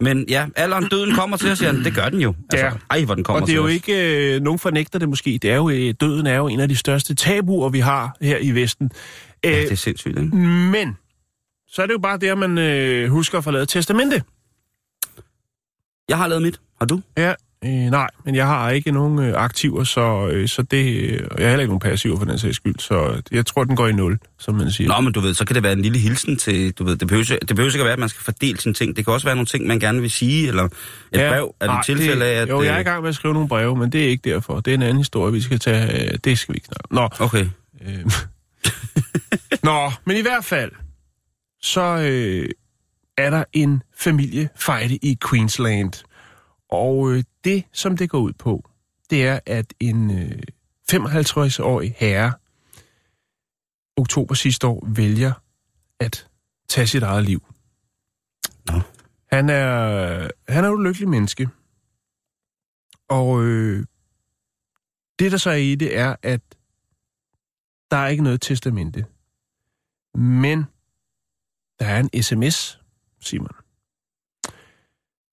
Men ja, alderen døden kommer til os, Jan. Det gør den jo. Altså, Ja. Ej, hvor den kommer Og det er til jo os. ikke, øh, nogen fornægter det måske, det er jo, øh, døden er jo en af de største tabuer, vi har her i Vesten. Ja, Øh, det er sindssygt, ikke? Men, så er det jo bare det, at man øh, husker at få lavet testamente. Jeg har lavet mit. Har du? Ja, øh, nej, men jeg har ikke nogen øh, aktiver, så, øh, så det, øh, og jeg har heller ikke nogen passiver for den sags skyld, så jeg tror, den går i nul, som man siger. Nå, men du ved, så kan det være en lille hilsen til, du ved, det behøver, det behøver ikke at være, at man skal fordele sine ting. Det kan også være nogle ting, man gerne vil sige, eller et ja, brev. Er det et tilfælde af, at... Jo, jeg er i øh, gang med at skrive nogle breve, men det er ikke derfor. Det er en anden historie, vi skal tage. Øh, det skal vi ikke snakke. Nå, Okay. øh, Nå men i hvert fald, så øh, er der en familiefejde i Queensland. Og øh, det, som det går ud på, det er, at en øh, 55-årig herre oktober sidste år vælger at tage sit eget liv. Nå. Han er, han er et ulykkeligt menneske. Og øh, det, der så er i det, er, at der er ikke noget testamente. Men der er en sms, Simon.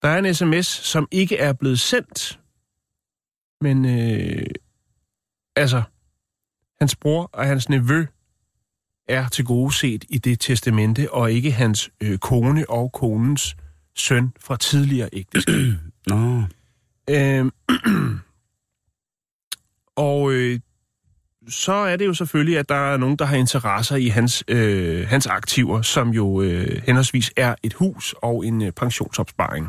Der er en sms, som ikke er blevet sendt. Men øh, altså, hans bror og hans nevø er til gode set i det testamente, og ikke hans øh, kone og konens søn fra tidligere ægteskab. Nå. Øhm, og øh, så er det jo selvfølgelig, at der er nogen, der har interesser i hans, øh, hans aktiver, som jo øh, henholdsvis er et hus og en øh, pensionsopsparing.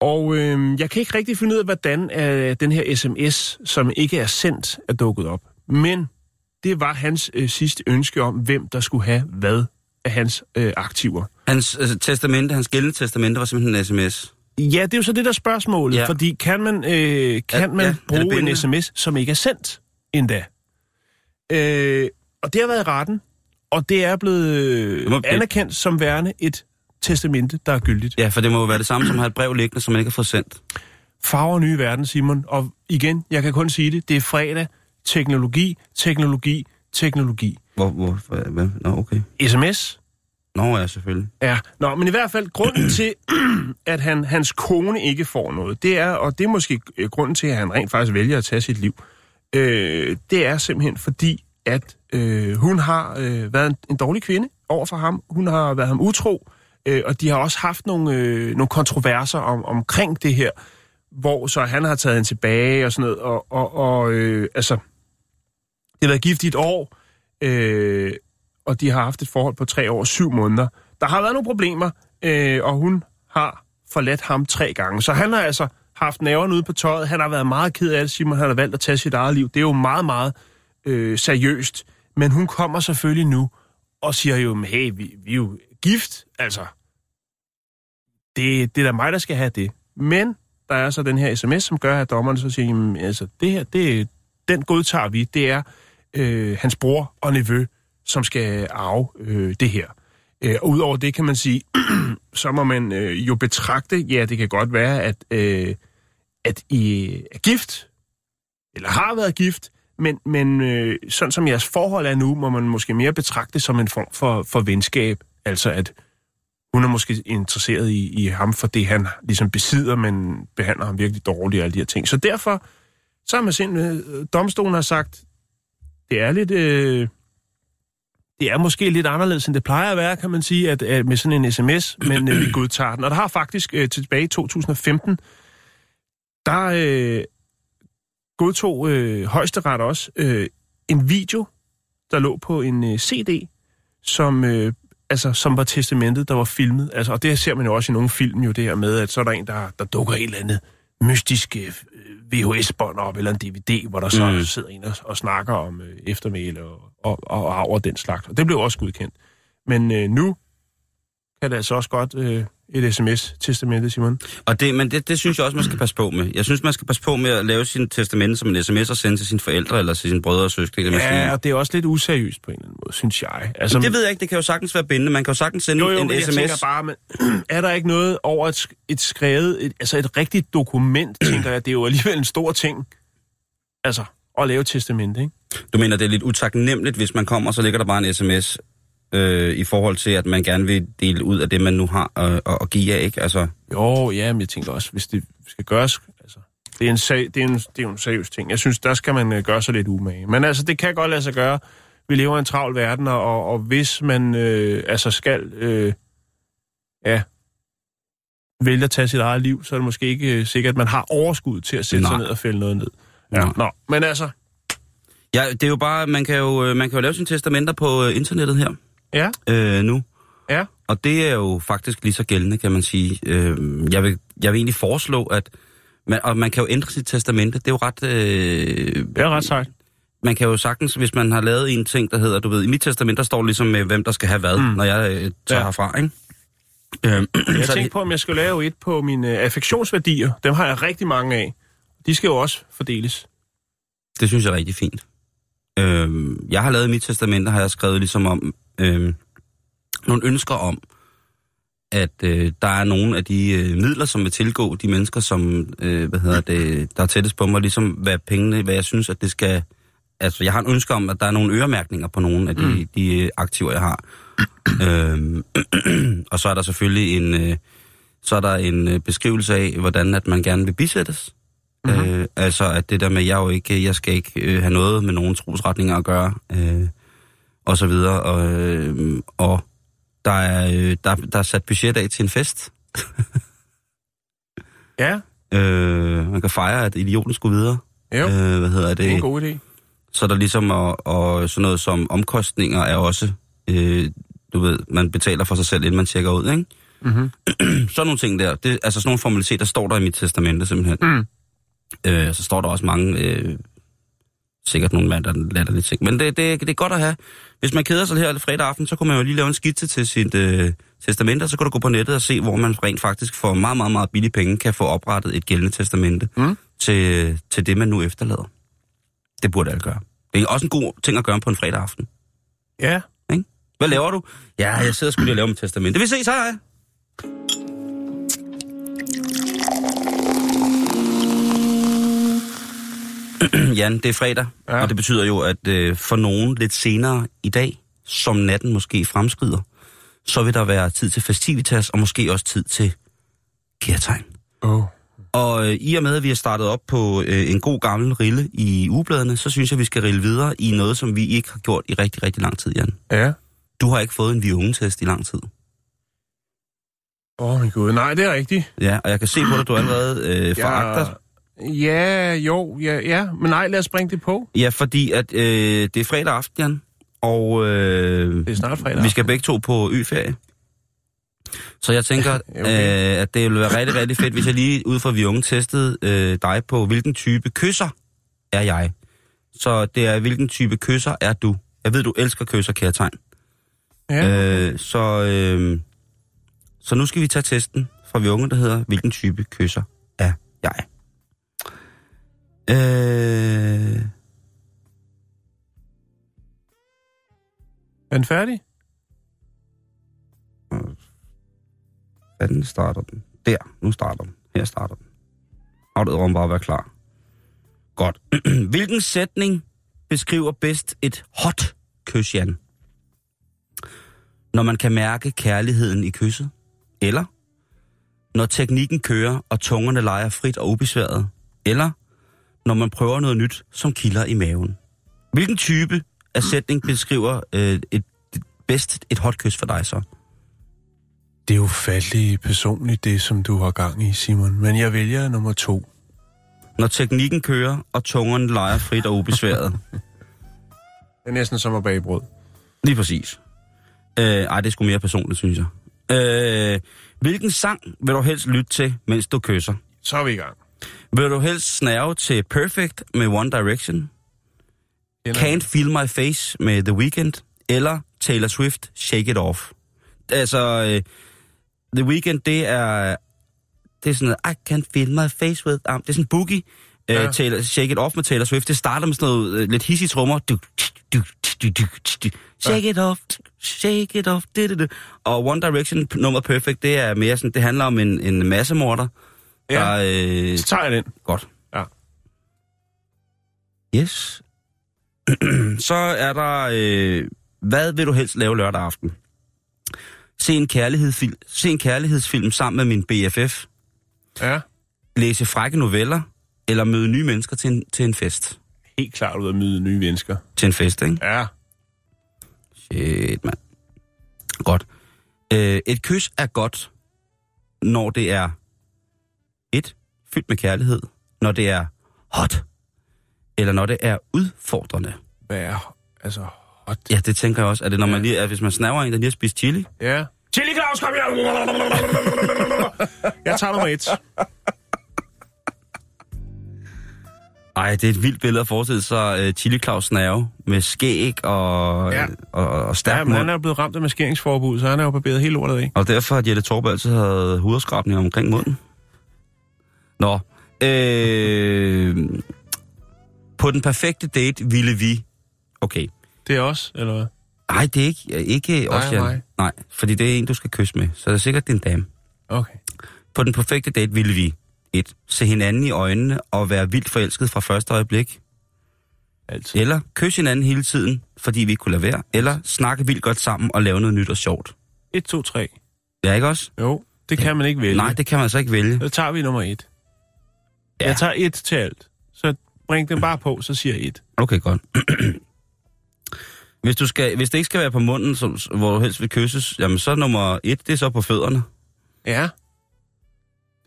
Og øh, jeg kan ikke rigtig finde ud af, hvordan øh, den her sms, som ikke er sendt, er dukket op. Men det var hans øh, sidste ønske om, hvem der skulle have hvad af hans øh, aktiver. Hans altså, testamente, hans gældende testamente var simpelthen en sms. Ja, det er jo så det der spørgsmål, ja. Fordi kan man, øh, kan Ja, man ja, bruge en sms, som ikke er sendt endda? Øh, og det har været i retten, og det er blevet øh, må- anerkendt som værende et testamente, der er gyldigt. Ja, for det må jo være det samme som at have et brev liggende, som man ikke har fået sendt. Farver nye verden, Simon, og igen, jeg kan kun sige det, det er fredag, teknologi, teknologi, teknologi. Hvor, hvor, hvad, hvad? Nå, okay. SMS, Nå, ja, selvfølgelig. Ja, nå, men i hvert fald grunden til, at han, hans kone ikke får noget, det er, og det er måske øh, grunden til, at han rent faktisk vælger at tage sit liv, øh, det er simpelthen fordi, at øh, hun har øh, været en, en dårlig kvinde over for ham. Hun har været ham utro, øh, og de har også haft nogle, øh, nogle kontroverser om, omkring det her, hvor så han har taget hende tilbage og sådan noget, og, og, og øh, altså, det har været gift i et år, øh, og de har haft et forhold på tre år og syv måneder. Der har været nogle problemer, øh, og hun har forladt ham tre gange. Så han har altså haft næverne ude på tøjet. Han har været meget ked af det, Simon. Han har valgt at tage sit eget liv. Det er jo meget, meget øh, seriøst. Men hun kommer selvfølgelig nu og siger jo, hey, vi, vi er jo gift. Altså, det, det er da mig, der skal have det. Men der er så den her sms, som gør, at dommeren så siger, jamen, altså, det her, det, den godtager vi. Det er øh, hans bror og nevø, som skal arve øh, det her. Øh, og udover det kan man sige, så må man øh, jo betragte, ja, det kan godt være, at, øh, at I er gift, eller har været gift, men, men øh, sådan som jeres forhold er nu, må man måske mere betragte det som en form for, for venskab. Altså at hun er måske interesseret i, i ham for det, han ligesom besidder, men behandler ham virkelig dårligt og alle de her ting. Så derfor, så har man simpelthen, øh, domstolen har sagt, det er lidt, øh, det er måske lidt anderledes, end det plejer at være, kan man sige, at, at med sådan en sms, men øh, vi godtager den. Og der har faktisk øh, tilbage i 2015, der øh, godtog øh, højesteret også øh, en video, der lå på en øh, CD, som, øh, altså, som var testamentet, der var filmet. Altså, og det ser man jo også i nogle film, jo det her med, at så er der en, der, der dukker et eller andet mystisk øh, VHS-bånd op, eller en DVD, hvor der så mm. sidder en og, og snakker om øh, eftermæle og, og, og arv og den slags. Og det blev også godkendt. Men øh, nu kan det altså også godt øh, et sms-testamente, Simon. Og det, men det, det synes jeg også, man skal passe på med. Jeg synes, man skal passe på med at lave sin testamente som en sms og sende til sine forældre eller til sine brødre og søskende. Ja, og det er også lidt useriøst på en eller anden måde, synes jeg. Altså, men det ved jeg ikke, det kan jo sagtens være bindende. Man kan jo sagtens sende jo, jo, en men sms. Jeg bare, men, er der ikke noget over et, et skrevet, et, altså et rigtigt dokument, tænker jeg, det er jo alligevel en stor ting. Altså, at lave testamente, ikke? Du mener, det er lidt utaknemmeligt, hvis man kommer, og så ligger der bare en sms øh, i forhold til, at man gerne vil dele ud af det, man nu har at, at give af, ikke? Altså... Jo, ja, men jeg tænker også, hvis det skal gøres... Altså, det, er en sag, det, er en, det er jo en seriøs ting. Jeg synes, der skal man uh, gøre sig lidt umage. Men altså, det kan godt lade sig gøre. Vi lever i en travl verden, og, og hvis man øh, altså skal... Øh, ja, vælge at tage sit eget liv, så er det måske ikke øh, sikkert, at man har overskud til at sætte Nej. sig ned og fælde noget ned. Ja. Nå, men altså... Ja, det er jo bare, man kan jo, øh, man kan jo lave sine testamenter på øh, internettet her Ja, øh, nu. ja. Og det er jo faktisk lige så gældende, kan man sige. Øh, jeg, vil, jeg vil egentlig foreslå, at man, og man kan jo ændre sit testamente. Det er jo ret... Øh, Det er ret sejt. man kan jo sagtens, hvis man har lavet en ting, der hedder, du ved, i mit testament, der står ligesom med, hvem der skal have hvad, mm. når jeg øh, tager Ja. herfra, ikke? Øh, Jeg det- tænkte på, om jeg skulle lave et på mine øh, affektionsværdier. Dem har jeg rigtig mange af. De skal jo også fordeles. Det synes jeg er rigtig fint. Øh, jeg har lavet i mit testament, der har jeg skrevet ligesom om øh, nogle ønsker om, at øh, der er nogle af de øh, midler, som vil tilgå de mennesker, som øh, hvad hedder det, der er tættest på mig, ligesom hvad pengene, hvad jeg synes, at det skal... Altså, jeg har en ønske om, at der er nogle øremærkninger på nogle af de, mm. de øh, aktiver, jeg har. øhm, og så er der selvfølgelig en, øh, så er der en øh, beskrivelse af, hvordan at man gerne vil bisættes. Mm-hmm. Øh, altså, at det der med, jeg jo ikke, jeg skal ikke øh, have noget med nogen trosretninger at gøre, øh, og så videre. Og, øh, og der, er, øh, der, der er sat budget af til en fest. Ja, Øh, man kan fejre, at idioten skulle videre. jo. Øh, hvad hedder det? det er en god idé. Så er der ligesom, og, og sådan noget som omkostninger er også, øh, du ved, man betaler for sig selv, inden man tjekker ud, ikke? Mm-hmm. sådan nogle ting der. Det, altså sådan nogle formaliteter står der i mit testamente simpelthen. Mm. Øh, så står der også mange, øh, sikkert nogle latter, latterlige ting. Men det, det, det er godt at have. Hvis man keder sig her fredag aften, så kunne man jo lige lave en skitse til sit øh, testamente, og så kan du gå på nettet og se, hvor man rent faktisk for meget, meget, meget billige penge kan få oprettet et gældende testamente Mm. til, til det, man nu efterlader. Det burde alle gøre. Det er også en god ting at gøre på en fredag aften. Ja, Hvad laver du? Ja, jeg sidder sgu lige og laver mit testamente. Vi ses, hej hej. Jan, det er fredag, Ja. og det betyder jo, at øh, for nogen lidt senere i dag, som natten måske fremskrider, så vil der være tid til festivitas, og måske også tid til kærtegn. oh. Og øh, i og med, at vi har startet op på øh, en god gammel rille i ugebladene, så synes jeg, vi skal rille videre i noget, som vi ikke har gjort i rigtig, rigtig lang tid, Jan. ja. Du har ikke fået en vi unge-test i lang tid. Åh, oh, min gud. Nej, det er rigtigt. Ja, og jeg kan se på dig, du allerede øh, foragter. Ja, jo, ja, ja. Men nej, lad os bringe det på. Ja, fordi at øh, det er fredag aften, Jan, og øh, Det er snart fredag. vi skal begge to på ø-ferie. Så jeg tænker, Ja, okay. øh, at det ville være rigtig, rigtig fedt, hvis jeg lige ud fra vi unge testede øh, dig på, hvilken type kysser er jeg. Så det er, hvilken type kysser er du. Jeg ved, du elsker kysser, kærtegn. Ja. Øh, så, øh, så nu skal vi tage testen fra vi unge, der hedder, hvilken type kysser er jeg? Øh, Er den færdig? Hvordan starter den? Der, nu starter den. Her starter den. Afdet om bare at være klar. Godt. Hvilken sætning beskriver bedst et hot kys, Jan? Når man kan mærke kærligheden i kysset? Eller når teknikken kører, og tungerne leger frit og ubesværet? Eller når man prøver noget nyt, som kilder i maven? Hvilken type af sætning beskriver øh, et, bedst et hot kys for dig så? Det er jo fattelig personligt, det som du har gang i, Simon. Men jeg vælger nummer to. Når teknikken kører, og tungerne leger frit og ubesværet. Det er næsten som at bage brød. Lige præcis. Øh, ej, det er sgu mere personligt, synes jeg. Øh, hvilken sang vil du helst lytte til, mens du kysser? Så er vi i gang. Vil du helst snæve til Perfect med One Direction? Kender Can't Feel My Face med The Weeknd? Eller Taylor Swift, Shake It Off? Altså, øh, The Weeknd, det er... Det er sådan noget, I can't feel my face with... Um, det er sådan en boogie. Ja. Ja. Uh, Taylor, Shake It Off med Taylor Swift. Det starter med sådan noget uh, lidt hissige trommer. Du, du, du, du, du. Shake it off, shake it off. Du, du, du. Og One Direction nummer Perfect, det er mere sådan, det handler om en, en massemorder. Ja. Der, øh, Så tager jeg den. godt. Ja. Yes. Så er der, øh, hvad vil du helst lave lørdag aften? Se en, kærlighedsfilm, se en kærlighedsfilm sammen med min BFF, Ja. læse frække noveller, eller møde nye mennesker til en, til en fest. Helt klart ud at møde nye mennesker. Til en fest, ikke? Ja. Shit, mand. Godt. Øh, et kys er godt, når det er et, fyldt med kærlighed, når det er hot, eller når det er udfordrende. Hvad er altså hot? Ja, det tænker jeg også. Er det, når man lige, at hvis man snaver en, der lige har spist chili? Ja. Chili Claus, kom her! Jeg tager nummer et. Ej, det er et vildt billede at forestille sig uh, Chili Claus snave med skæg og, Ja. og, og, og stærk Ja, men han er jo blevet ramt af maskeringsforbud, så han er jo barberet hele lortet af. Og derfor har Jette Torp altid havde huderskrabninger omkring munden. Nå. Øh, på den perfekte date ville vi... Okay. Det er også, eller hvad? Nej, det er ikke, ikke Nej, Jan. mig. Nej, fordi det er en, du skal kysse med. Så det er sikkert din dame. Okay. På den perfekte date ville vi... Et, se hinanden i øjnene og være vildt forelsket fra første øjeblik. Altid. Eller kysse hinanden hele tiden, fordi vi ikke kunne lade være. Eller snakke vildt godt sammen og lave noget nyt og sjovt. 1, 2, 3. Ja, ikke også? Jo, det kan man ikke vælge. Nej, det kan man altså ikke vælge. Så tager vi nummer et. Ja. Jeg tager et til alt. Så bring den bare på, så siger jeg et. Okay, godt. hvis, du skal, hvis det ikke skal være på munden, som, hvor du helst vil kysses, jamen så er nummer et, det er så på fødderne. Ja.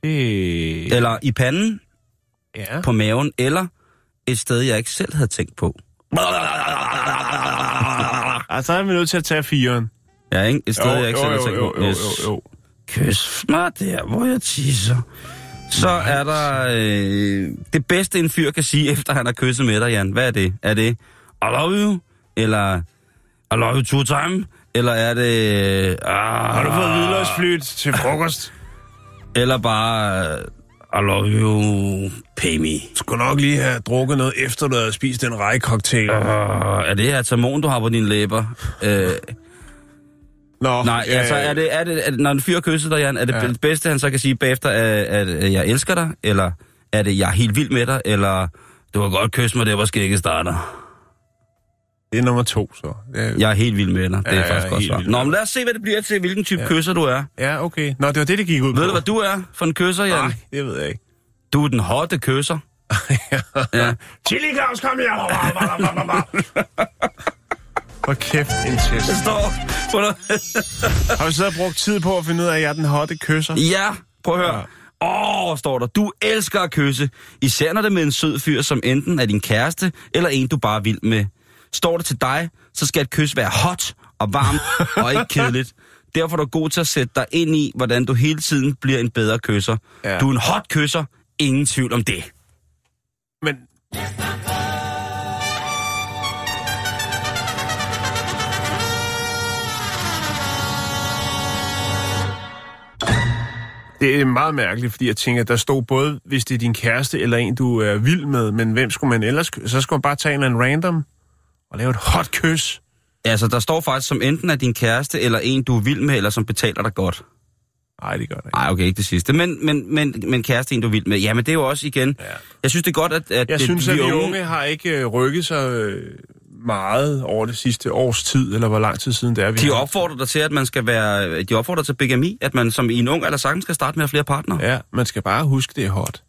Det... Eller i panden, Ja. på maven, eller et sted, jeg ikke selv havde tænkt på. Altså, så er vi nødt til at tage firen. Ja, ikke? Et sted, jeg ikke selv havde tænkt jo, på. jo, Yes. jo, jo. Kys mig der, hvor jeg tisser. Så er der øh, det bedste, en fyr kan sige, efter han har kysset med dig, Jan. Hvad er det? Er det, I love you? Eller, I love you two time? Eller er det... Øh, ah, Har du fået hvidløgsflyt til frokost? Eller bare, øh, I love you, pay me. Skulle nok lige have drukket noget, efter du havde spist den rejcocktail. Uh, er det atamon, du har på dine læber? Uh, Nå, nej, ja, altså er det, er det, er det, når en fyr kysser dig, Jan, er det Ja. det bedste, han så kan sige bagefter, at, at jeg elsker dig? Eller er det, jeg er helt vild med dig? Eller du kan godt kysse mig der, hvor skægget starter? Det er nummer to, så. Ja, Jeg er helt vild med dig. Det Ja, er jeg faktisk godt svar. Nå, men lad os se, hvad det bliver til, hvilken type ja. kysser du er. ja okay. Nå, det var det, det gik ud på. Ved du, hvad du er for en kysser, Jan? Nej, det ved jeg ikke. Du er den hotte kysser. ja. Chili Claus, kom her! Hvor kæft en test. Det står noget. Har du så brugt tid på at finde ud af, at jeg er den hotte kysser? Ja, prøv at høre. Åh, oh, står der. Du elsker at kysse. Især når det er med en sød fyr, som enten er din kæreste, eller en, du bare vild med. Står det til dig, så skal et kys være hot og varmt og ikke kedeligt. Derfor er du god til at sætte dig ind i, hvordan du hele tiden bliver en bedre kysser. Ja. Du er en hot kysser. Ingen tvivl om det. Men... Det er meget mærkeligt, fordi jeg tænker, der stod både, hvis det er din kæreste eller en, du er vild med, men hvem skulle man ellers... Så skulle man bare tage en eller anden random og lave et hot kys. Altså, der står faktisk som enten er din kæreste, eller en, du er vild med, eller som betaler dig godt. Nej, det gør det ikke. Nej, okay, ikke det sidste. Men, men, men, men kæreste, en, du er vild med. Ja, men det er jo også igen... Ja. Jeg synes, det er godt, at... at Jeg det, synes, at de unge har ikke øh, rykket sig øh, meget over det sidste års tid, eller hvor lang tid siden det er, vi De opfordrer dig til, at man skal være... De opfordrer til bigami, at man som i en ung eller sagtens skal starte med at have flere partnere. Ja. Man skal bare huske, det er hot.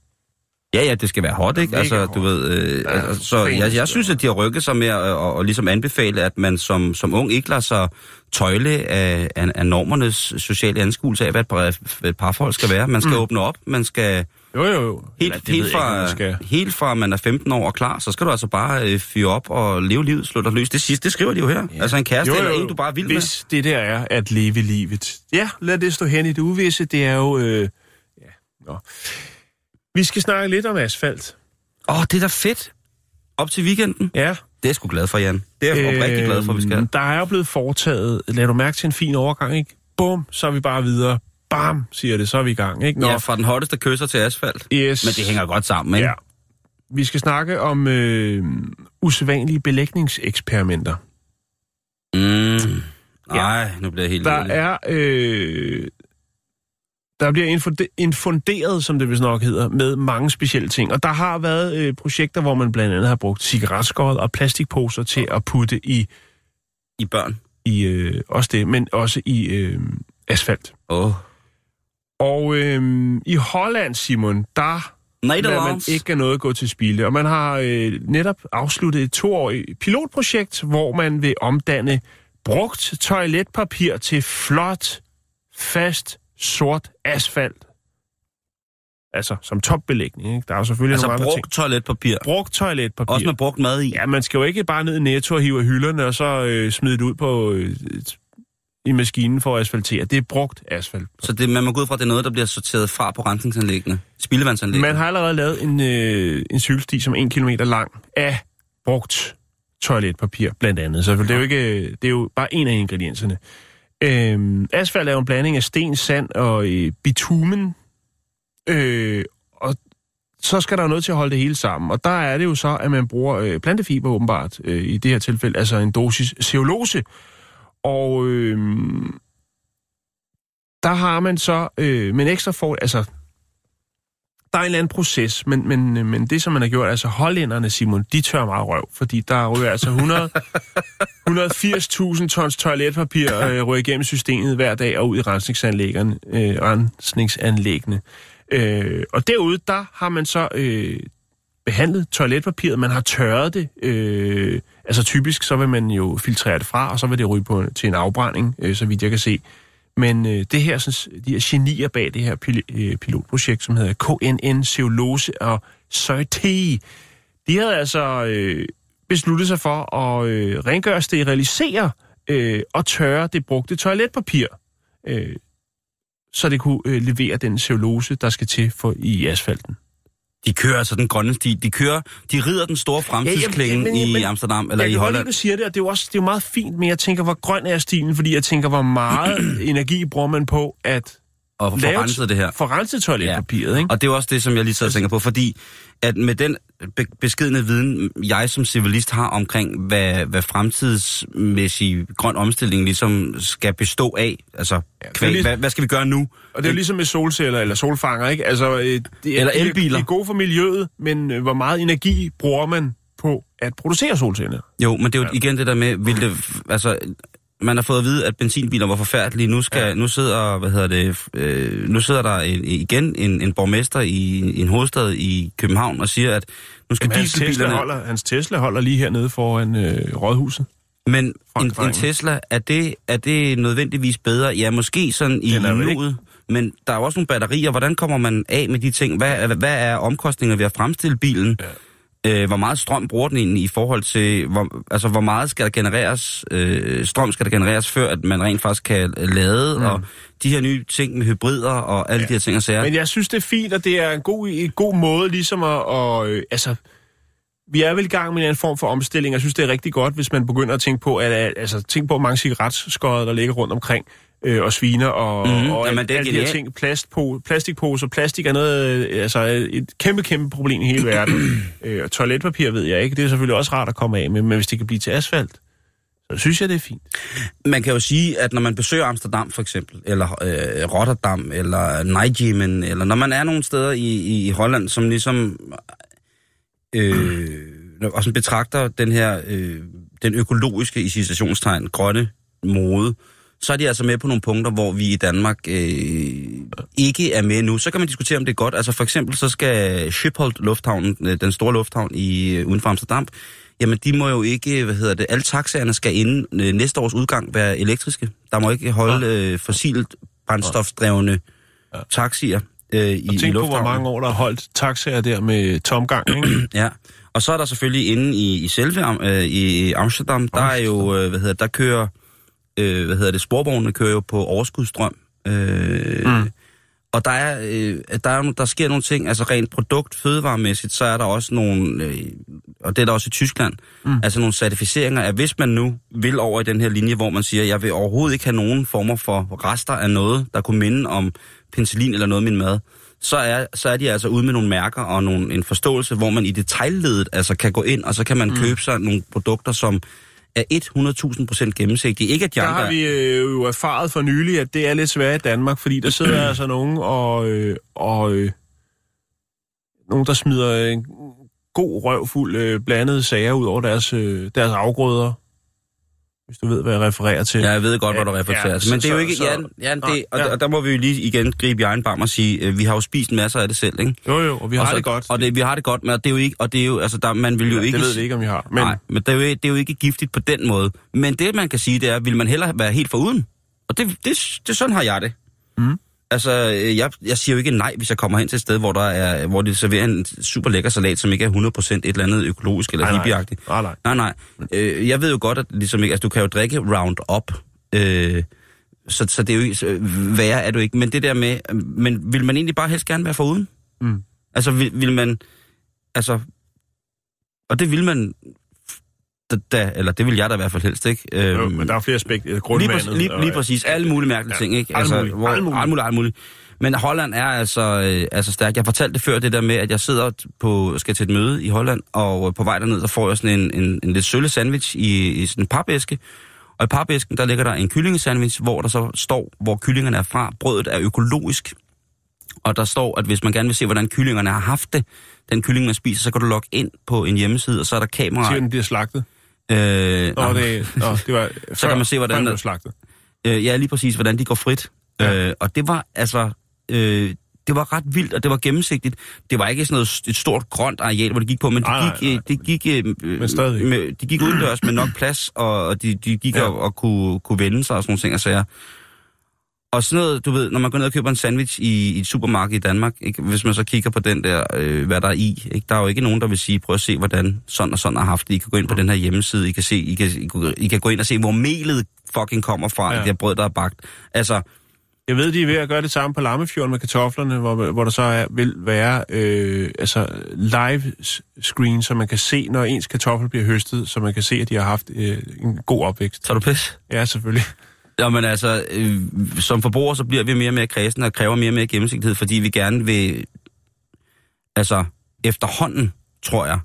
ja, ja, det skal være hot, ikke? Altså, du ved... Øh, Ja, altså, så jeg, jeg synes, at de har rykket sig med at og, og ligesom anbefale, at man som, som ung ikke lader sig tøjle af, af, af normernes sociale anskuelse af, hvad et, par, et parforhold skal være. Man skal mm. åbne op, man skal... Jo, jo, jo. Helt, Eller, helt, ikke, fra, skal. helt fra man er 15 år og klar, så skal du altså bare øh, fyre op og leve livet, slå dig løs. Det, sidste, det skriver de jo her. Ja. Altså en kæreste Jo, eller jo, en, du bare er vild med. Hvis det der er at leve livet. Ja, lad det stå hen i det uvisse. Det er jo... Øh, ja, nå. Vi skal snakke lidt om asfalt. Åh, oh, det er da fedt. Op til weekenden. Ja. Det er jeg sgu glad for, Jan. Det er jeg øh, rigtig glad for, vi skal. Der er jo blevet foretaget, lad du mærke til en fin overgang, ikke? Bum, så er vi bare videre. Bam, siger det, så er vi i gang, ikke? Nå, Ja, fra den hotteste kysser til asfalt. yes. Men det hænger godt sammen, ikke? Ja. Vi skal snakke om øh, usædvanlige belægningseksperimenter. Mm. Nej, nu bliver jeg helt Der ærlig. er... Øh, der bliver infunde- infunderet, som det vist nok hedder, med mange specielle ting. Og der har været øh, projekter, hvor man blandt andet har brugt cigaretskåret og plastikposer til at putte i, I børn. i øh, også det, men også i øh, asfalt. Åh. Oh. Og øh, i Holland, Simon, der lader man ikke noget gå til spilde. Og man har øh, netop afsluttet et toårigt pilotprojekt, hvor man vil omdanne brugt toiletpapir til flot, fast, sort asfalt. Altså, som topbelægning, ikke? Der er jo selvfølgelig Altså nogle andre ting. brugt toiletpapir. Brugt toiletpapir. Også med brugt mad i. Ja, man skal jo ikke bare ned i Netto og hive af hylderne, og så øh, smide det ud på, øh, i maskinen for at asfaltere. Det er brugt asfalt. Så det, man må gå ud fra, at det er noget, der bliver sorteret fra på rensningsanlæggene. Spildevandsanlæggene. Man har allerede lavet en, øh, en cykelsti, som er en kilometer lang, af brugt toiletpapir, blandt andet. Så det er jo, ikke, det er jo bare en af ingredienserne. Øhm, asfalt er jo en blanding af sten, sand og øh, bitumen. Øh, og så skal der jo noget til at holde det hele sammen. Og der er det jo så, at man bruger øh, plantefiber åbenbart, øh, i det her tilfælde, altså en dosis cellulose. Og øh, der har man så øh, med en ekstra for, altså der er en eller anden proces, men, men, men det, som man har gjort, altså hollænderne, Simon, de tør meget røv, fordi der ryger altså 100 180.000 tons toiletpapir øh, ryger igennem systemet hver dag og ud i rensningsanlæggene. Øh, rensningsanlæggene. Øh, og derude, der har man så øh, behandlet toiletpapiret, man har tørret det. Øh, altså typisk, så vil man jo filtrere det fra, og så vil det ryge på, til en afbrænding, øh, så vidt jeg kan se. Men øh, det her, sådan, de her genier bag det her pil, øh, pilotprojekt, som hedder KNN Ceolose og Søjte, de havde altså øh, besluttet sig for at øh, rengøre, sterilisere øh, og tørre det brugte toiletpapir, øh, så det kunne øh, levere den cellulose, der skal til for i asfalten. De kører altså den grønne sti. De kører, de rider den store fremtidsklinge Ja, jamen, i Amsterdam eller jeg i kan godt Holland. at du siger det, og det er jo også det er jo meget fint, men jeg tænker, hvor grøn er stilen, fordi jeg tænker, hvor meget energi bruger man på at Og få renset det her. få renset toiletpapiret, ikke? Og det er også det, som jeg lige så tænker på, fordi at med den be- beskedende viden, jeg som civilist har omkring, hvad, hvad fremtidsmæssig grøn omstilling ligesom skal bestå af, altså, det ja, kvæg, lige- hvad, hvad skal vi gøre nu? Og det er jo ligesom med solceller eller solfanger, ikke? Altså, øh, det er, Eller er- elbiler. De er gode for miljøet, men øh, hvor meget energi bruger man på at producere solceller? Jo, men det er jo ja. igen det der med, vil det, altså, man har fået at vide, at benzinbiler var forfærdelige. Nu, skal, ja. nu sidder, hvad hedder det, øh, nu sidder der en, igen en, en borgmester i, en hovedstad i København og siger, at nu skal Jamen, hans, Tesla dieselbilerne... holder, hans Tesla holder lige hernede foran øh, rådhuset. Men en, en. Tesla, er det, er det nødvendigvis bedre? Ja, måske sådan i nuet. Men der er jo også nogle batterier. Hvordan kommer man af med de ting? Hvad, er- hvad er omkostninger ved at fremstille bilen? Ja. Øh, hvor meget strøm bruger den egentlig i forhold til... Hvor, altså, hvor meget skal der genereres... Øh, strøm skal der genereres, før at man rent faktisk kan lade? Mm. Og de her nye ting med hybrider og alle ja. de her ting og sager. Men jeg synes, det er fint, og det er en god, en god måde ligesom at... Og, øh, altså, vi er vel i gang med en form for omstilling. Jeg synes, det er rigtig godt, hvis man begynder at tænke på, at, altså, tænke på, mange cigaretskåret, der ligger rundt omkring. Øh, og sviner og, Mhm, mm, og jamen, det er alle de her ting. Plastpo, plastikposer. Plastik er noget, øh, altså et kæmpe, kæmpe problem i hele verden. øh, og toiletpapir ved jeg ikke. Det er selvfølgelig også rart at komme af med, men hvis det kan blive til asfalt, så synes jeg, det er fint. Man kan jo sige, at når man besøger Amsterdam for eksempel, eller øh, Rotterdam, eller Nijmegen, eller når man er nogle steder i, i, i Holland, som ligesom øh, og sådan betragter den her, øh, den økologiske, i citationstegn, grønne mode, så er de altså med på nogle punkter, hvor vi i Danmark øh, ikke er med nu. Så kan man diskutere, om det er godt. Altså for eksempel, så skal Schiphol Lufthavnen, øh, den store lufthavn i, øh, uden for Amsterdam, jamen de må jo ikke, hvad hedder det, alle taxaerne skal inden øh, næste års udgang være elektriske. Der må ikke holde øh, fossilt brændstofdrevne taxier øh, i, Og i tænk på, hvor lufthavnen. mange år, der har holdt taxaer der med tomgang, ikke? Ja, og så er der selvfølgelig inde i, i selve øh, i Amsterdam, der er jo, øh, hvad hedder der kører, øh, hvad hedder det, sporvognene kører jo på overskudsstrøm. Øh, mm. Og der er, øh, der, er, der sker nogle ting, altså rent produkt, fødevaremæssigt, så er der også nogle, øh, og det er der også i Tyskland, mm. altså nogle certificeringer, at hvis man nu vil over i den her linje, hvor man siger, jeg vil overhovedet ikke have nogen former for rester af noget, der kunne minde om penicillin eller noget i min mad, så er, så er de altså ude med nogle mærker og nogle, en forståelse, hvor man i detaljledet altså kan gå ind, og så kan man mm. købe sig nogle produkter, som er 100.000% gennemsigtige. Ikke at de Der andre... har vi øh, jo erfaret for nylig, at det er lidt svært i Danmark, fordi der sidder altså nogen og, øh, og øh, nogen, der smider en god røvfuld øh, blandede sager ud over deres, øh, deres afgrøder. Hvis du ved, hvad jeg refererer til. Ja, jeg ved godt, hvad du refererer ja, til. Men så- det er jo ikke... så- Ja, ja, det, og, ja. og der må vi jo lige igen gribe i egen barm og sige, øh, vi har jo spist masser af det selv, ikke? Jo, jo, og vi har og så, det godt. Og det, vi har det godt, men det er jo ikke... Og det er jo, altså, der, man vil jo ja, ikke... det ved vi ikke, om vi har. Men, Nej, men det er, jo, ikke- det er jo ikke giftigt på den måde. Men det, man kan sige, det er, vil man hellere være helt foruden? Og det, det, det sådan har jeg det. Mm. Altså, øh, jeg, jeg siger jo ikke nej, hvis jeg kommer hen til et sted, hvor, der er, hvor de serverer en super lækker salat, som ikke er 100% et eller andet økologisk eller hippieagtigt. nej, nej. Nej, nej. Øh, jeg ved jo godt, at ligesom ikke, altså, du kan jo drikke Roundup, øh, så, så det er jo ikke, så, værre er du ikke. Men det der med, øh, men vil man egentlig bare helst gerne være foruden? Mm. Altså, vil, vil man, altså, og det vil man, da, da, eller det vil jeg da i hvert fald helst, ikke? Øh, Jo, men der er flere aspekter. Lige, præcis, lige, lige præcis. Alle mulige mærkelige Ja. ting, ikke? Alt Altså, muligt. Hvor, Alt muligt. Alt muligt, alt muligt. Men Holland er altså, øh, altså stærk. Jeg fortalte det før, det der med, at jeg sidder på, skal til et møde i Holland, og øh, på vej derned, så får jeg sådan en, en, en lidt sølle sandwich i, i sådan en papæske. Og i papæsken, der ligger der en kyllingesandwich, hvor der så står, hvor kyllingerne er fra. Brødet er økologisk. Og der står, at hvis man gerne vil se, hvordan kyllingerne har haft det, den kylling, man spiser, så kan du logge ind på en hjemmeside, og så er der kamera. Siger den bliver slagtet? Øh, Nå, det, nå, det var Så kan man se, hvordan blev slagtet. Øh, ja, lige præcis, hvordan de går frit. Ja. Øh, og det var altså... Øh, det var ret vildt, og det var gennemsigtigt. Det var ikke sådan noget, et stort grønt areal, hvor det gik på, men Nej, det gik, nej. øh, det gik, øh, Men stadig. med, de gik udendørs med nok plads, og, og de, de gik ja. og, og kunne, kunne vende sig og sådan nogle ting og sager. Og sådan noget, du ved, når man går ned og køber en sandwich i, i et supermarked i Danmark, ikke? hvis man så kigger på den der, øh, hvad der er i, ikke? der er jo ikke nogen, der vil sige, prøv at se, hvordan sådan og sådan har haft det. I kan gå ind på den her hjemmeside, I kan, se, I kan, I kan, I kan gå ind og se, hvor melet fucking kommer fra, Ja. det her brød, der er bagt. Altså, Jeg ved, de er ved at gøre det samme på Lammefjorden med kartoflerne, hvor, hvor der så er, vil være øh, altså live screen, så man kan se, når ens kartoffel bliver høstet, så man kan se, at de har haft øh, en god opvækst. tager du pis? Ja, selvfølgelig. Jamen altså, øh, som forbruger, så bliver vi mere og mere kredsende og kræver mere og mere gennemsigtighed, fordi vi gerne vil, altså efterhånden, tror jeg,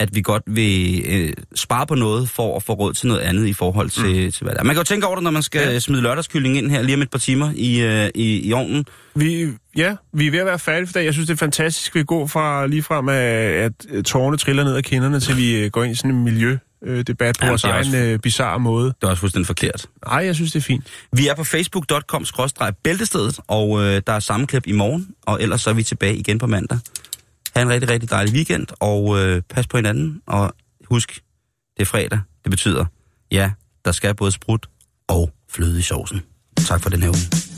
at vi godt vil øh, spare på noget for at få råd til noget andet i forhold til, mm. til hvad det er. Man kan jo tænke over det, når man skal Ja. ja. smide lørdagskylling ind her lige om et par timer i, øh, i, i ovnen. Vi, ja, vi er ved at være færdige for dag. Jeg synes, det er fantastisk, vi går fra lige frem, at, at tårerne triller ned af kinderne, til vi øh, går ind i sådan en miljødebat på Jamen, vores er egen også- øh, bizarre måde. Det er også fuldstændig forkert. Nej, jeg synes, det er fint. Vi er på facebook.com bæltestedet, og øh, der er sammenklip i morgen, og ellers så er vi tilbage igen på mandag. Ha' en rigtig, rigtig dejlig weekend, og øh, pas på hinanden, og husk, det er fredag. Det betyder, ja, der skal både sprut og fløde i sovsen. Tak for den her uge.